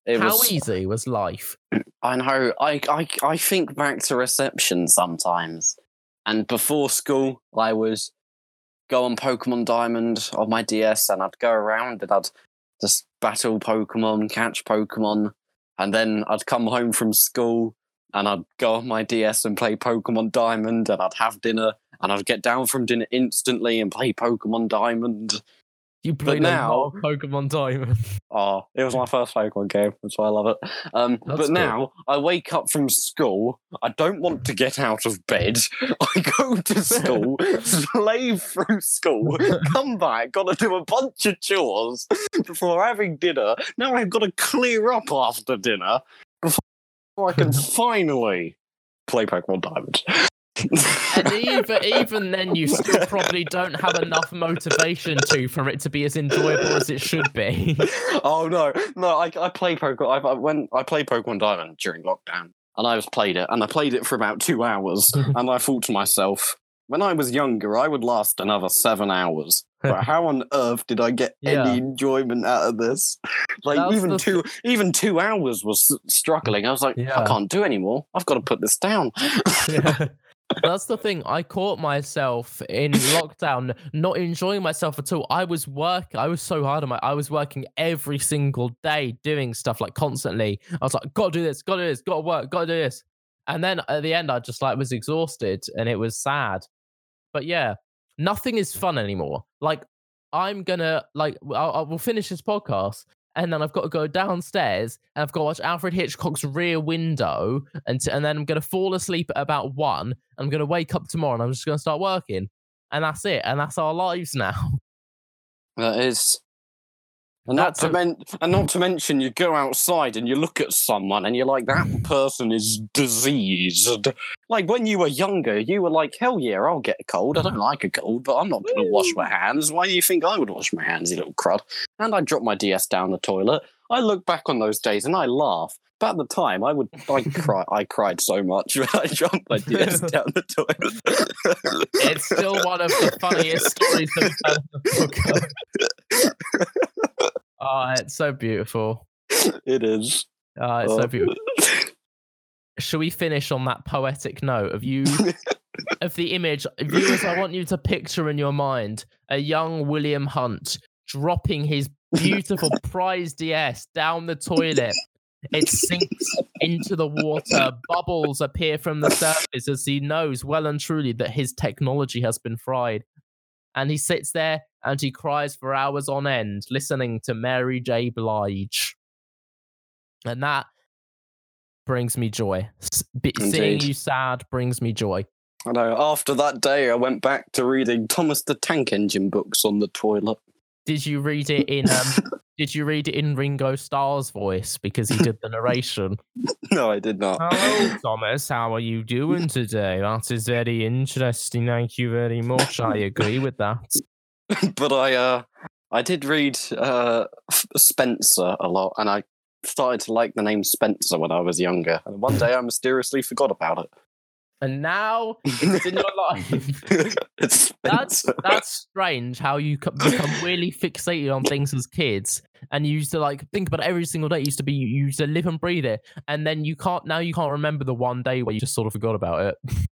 It How was easy was life? [clears throat] I know. I, I I think back to reception sometimes, and before school, I was go on Pokemon Diamond on my DS, and I'd go around and I'd just battle Pokemon, catch Pokemon, and then I'd come home from school and I'd go on my DS and play Pokemon Diamond, and I'd have dinner, and I'd get down from dinner instantly and play Pokemon Diamond. You played now- lot of Pokemon Diamond. Oh, [laughs] it was my first Pokemon game. That's why I love it. Um, but cool. now I wake up from school. I don't want to get out of bed. [laughs] I go to school, [laughs] slave through school, come back, got to do a bunch of chores before having dinner. Now I've got to clear up after dinner before I can finally play Pokemon Diamond. And [laughs] even even then, you still probably don't have enough motivation to for it to be as enjoyable as it should be. [laughs] oh no, no! I, I played Pokemon. I, I when I played Pokemon Diamond during lockdown, and I just played it, and I played it for about two hours, [laughs] and I thought to myself, when I was younger, I would last another seven hours. But how on earth did I get Yeah. any enjoyment out of this? Like even two, even two hours was struggling. I was like, Yeah. I can't do anymore. I've got to put this down. Yeah. That's the thing. I caught myself in lockdown not enjoying myself at all. I was work. I was so hard on my. I was working every single day, doing stuff like constantly. I was like, "Gotta do this. Gotta do this. Gotta work. Gotta do this." And then at the end, I just like was exhausted, and it was sad. But yeah, nothing is fun anymore. Like I'm gonna like I'll, I will finish this podcast, and then I've got to go downstairs and I've got to watch Alfred Hitchcock's Rear Window, and and then I'm gonna fall asleep at about one. I'm gonna wake up tomorrow and I'm just gonna start working, and that's it. And that's our lives now. That is. And not, That's to men- and not to mention, you go outside and you look at someone and you're like, that person is diseased. Like when you were younger, you were like, hell yeah, I'll get a cold. I don't like a cold, but I'm not going to hmm. wash my hands. Why do you think I would wash my hands, you little crud? And I dropped my DS down the toilet. I look back on those days and I laugh. But at the time, I would I [laughs] cry. I cried so much [laughs] when I dropped my DS [laughs] down the toilet. It's still one of the funniest stories that Oh, it's so beautiful. [laughs] it is. Oh, it's Oh. so beautiful. [laughs] Shall we finish on that poetic note of you [laughs] of the image? Viewers, I want you to picture in your mind a young William Hunt dropping his beautiful prize DS down the toilet. It sinks into the water. Bubbles appear from the surface as he knows well and truly that his technology has been fried. And he sits there and he cries for hours on end, listening to Mary J. Blige. And that brings me joy. Be- Seeing you sad brings me joy. I know. After that day, I went back to reading Thomas the Tank Engine books on the toilet. Did you read it in um [laughs] did you read it in Ringo Starr's voice because he did the narration? [laughs] No, I did not. Hello, Thomas. How are you doing today? That is very interesting. Thank you very much. I agree with that. [laughs] but I, uh, I did read uh, Spencer a lot, and I started to like the name Spencer when I was younger. And one day, I mysteriously forgot about it. And now it's in your life. [laughs] it's That's that's strange how you become really fixated on things as kids, and you used to like think about it every single day. It used to be you used to live and breathe it, and then you can't now you can't remember the one day where you just sort of forgot about it.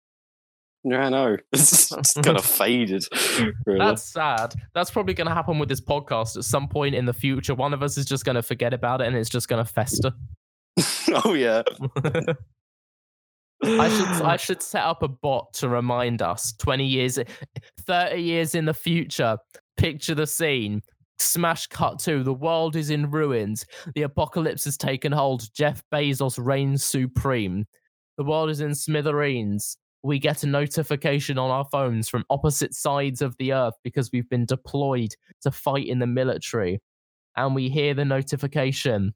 Yeah, I know. [laughs] It's, it's kind of [laughs] faded. Really. That's sad. That's probably going to happen with this podcast at some point in the future. One of us is just going to forget about it, and it's just going to fester. [laughs] oh yeah. I should I should set up a bot to remind us 20 years 30 years in the future picture the scene smash cut to the world is in ruins the apocalypse has taken hold Jeff Bezos reigns supreme the world is in smithereens we get a notification on our phones from opposite sides of the earth because we've been deployed to fight in the military and we hear the notification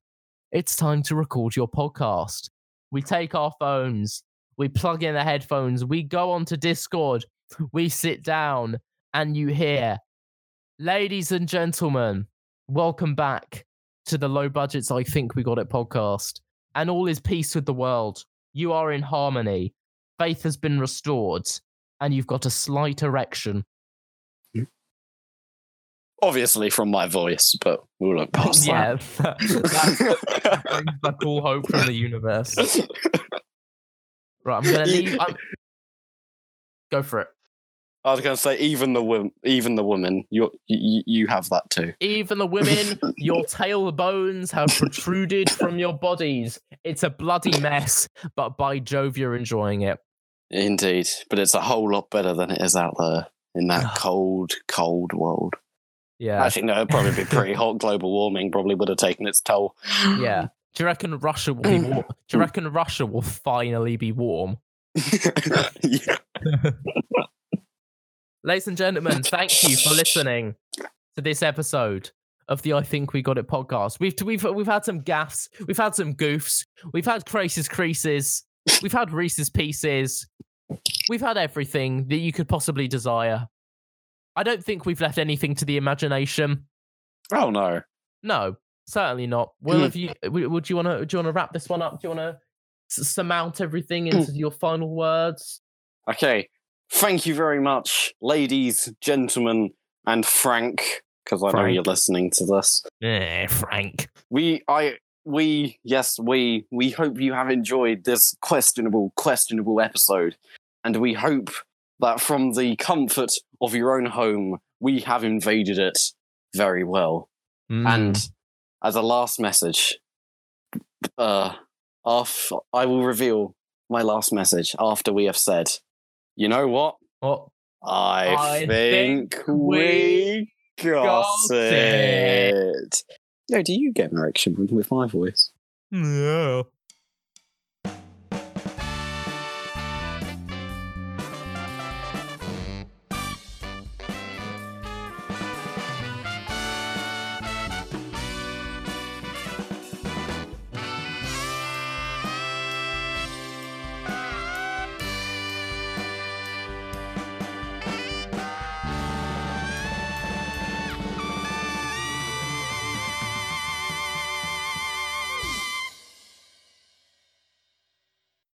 it's time to record your podcast we take our phones we plug in the headphones, we go onto Discord, we sit down, and you hear, ladies and gentlemen, welcome back to the low budgets I think we got it podcast. And all is peace with the world. You are in harmony. Faith has been restored, and you've got a slight erection. Obviously from my voice, but we'll look past yeah, that. [laughs] that brings all hope from the universe. [laughs] Right, I'm gonna leave. I'm... Go for it. I was going to say, even the wo- even the woman, you you you have that too. Even the women, [laughs] your tailbones have protruded from your bodies. It's a bloody mess, but by Jove, you're enjoying it. Indeed, but it's a whole lot better than it is out there in that cold, cold world. Yeah. Actually, no, it'd probably be pretty hot. Global warming probably would have taken its toll. Yeah. [laughs] Do you reckon Russia will be warm? Do you reckon Russia will finally be warm? [laughs] [laughs] Ladies and gentlemen, thank you for listening to this episode of the I Think We Got It podcast. We've we've we've had some gaffs, we've had some goofs, we've had Crace's creases, we've had Reese's pieces, we've had everything that you could possibly desire. I don't think we've left anything to the imagination. Oh no. No, certainly not. Will, have you? Would you want to? Do you want to wrap this one up? Do you want to surmount everything into your final words? Okay. Thank you very much, ladies, gentlemen, and Frank, because I know you're listening to this. Eh, Frank. We, I, we, yes, we, we hope you have enjoyed this questionable, questionable episode, and we hope that from the comfort of your own home, we have invaded it very well. Mm. And as a last message, uh, off, I will reveal my last message after we have said, you know what? what? I, I think, think we got, got it. No, do you get an erection with my voice? No.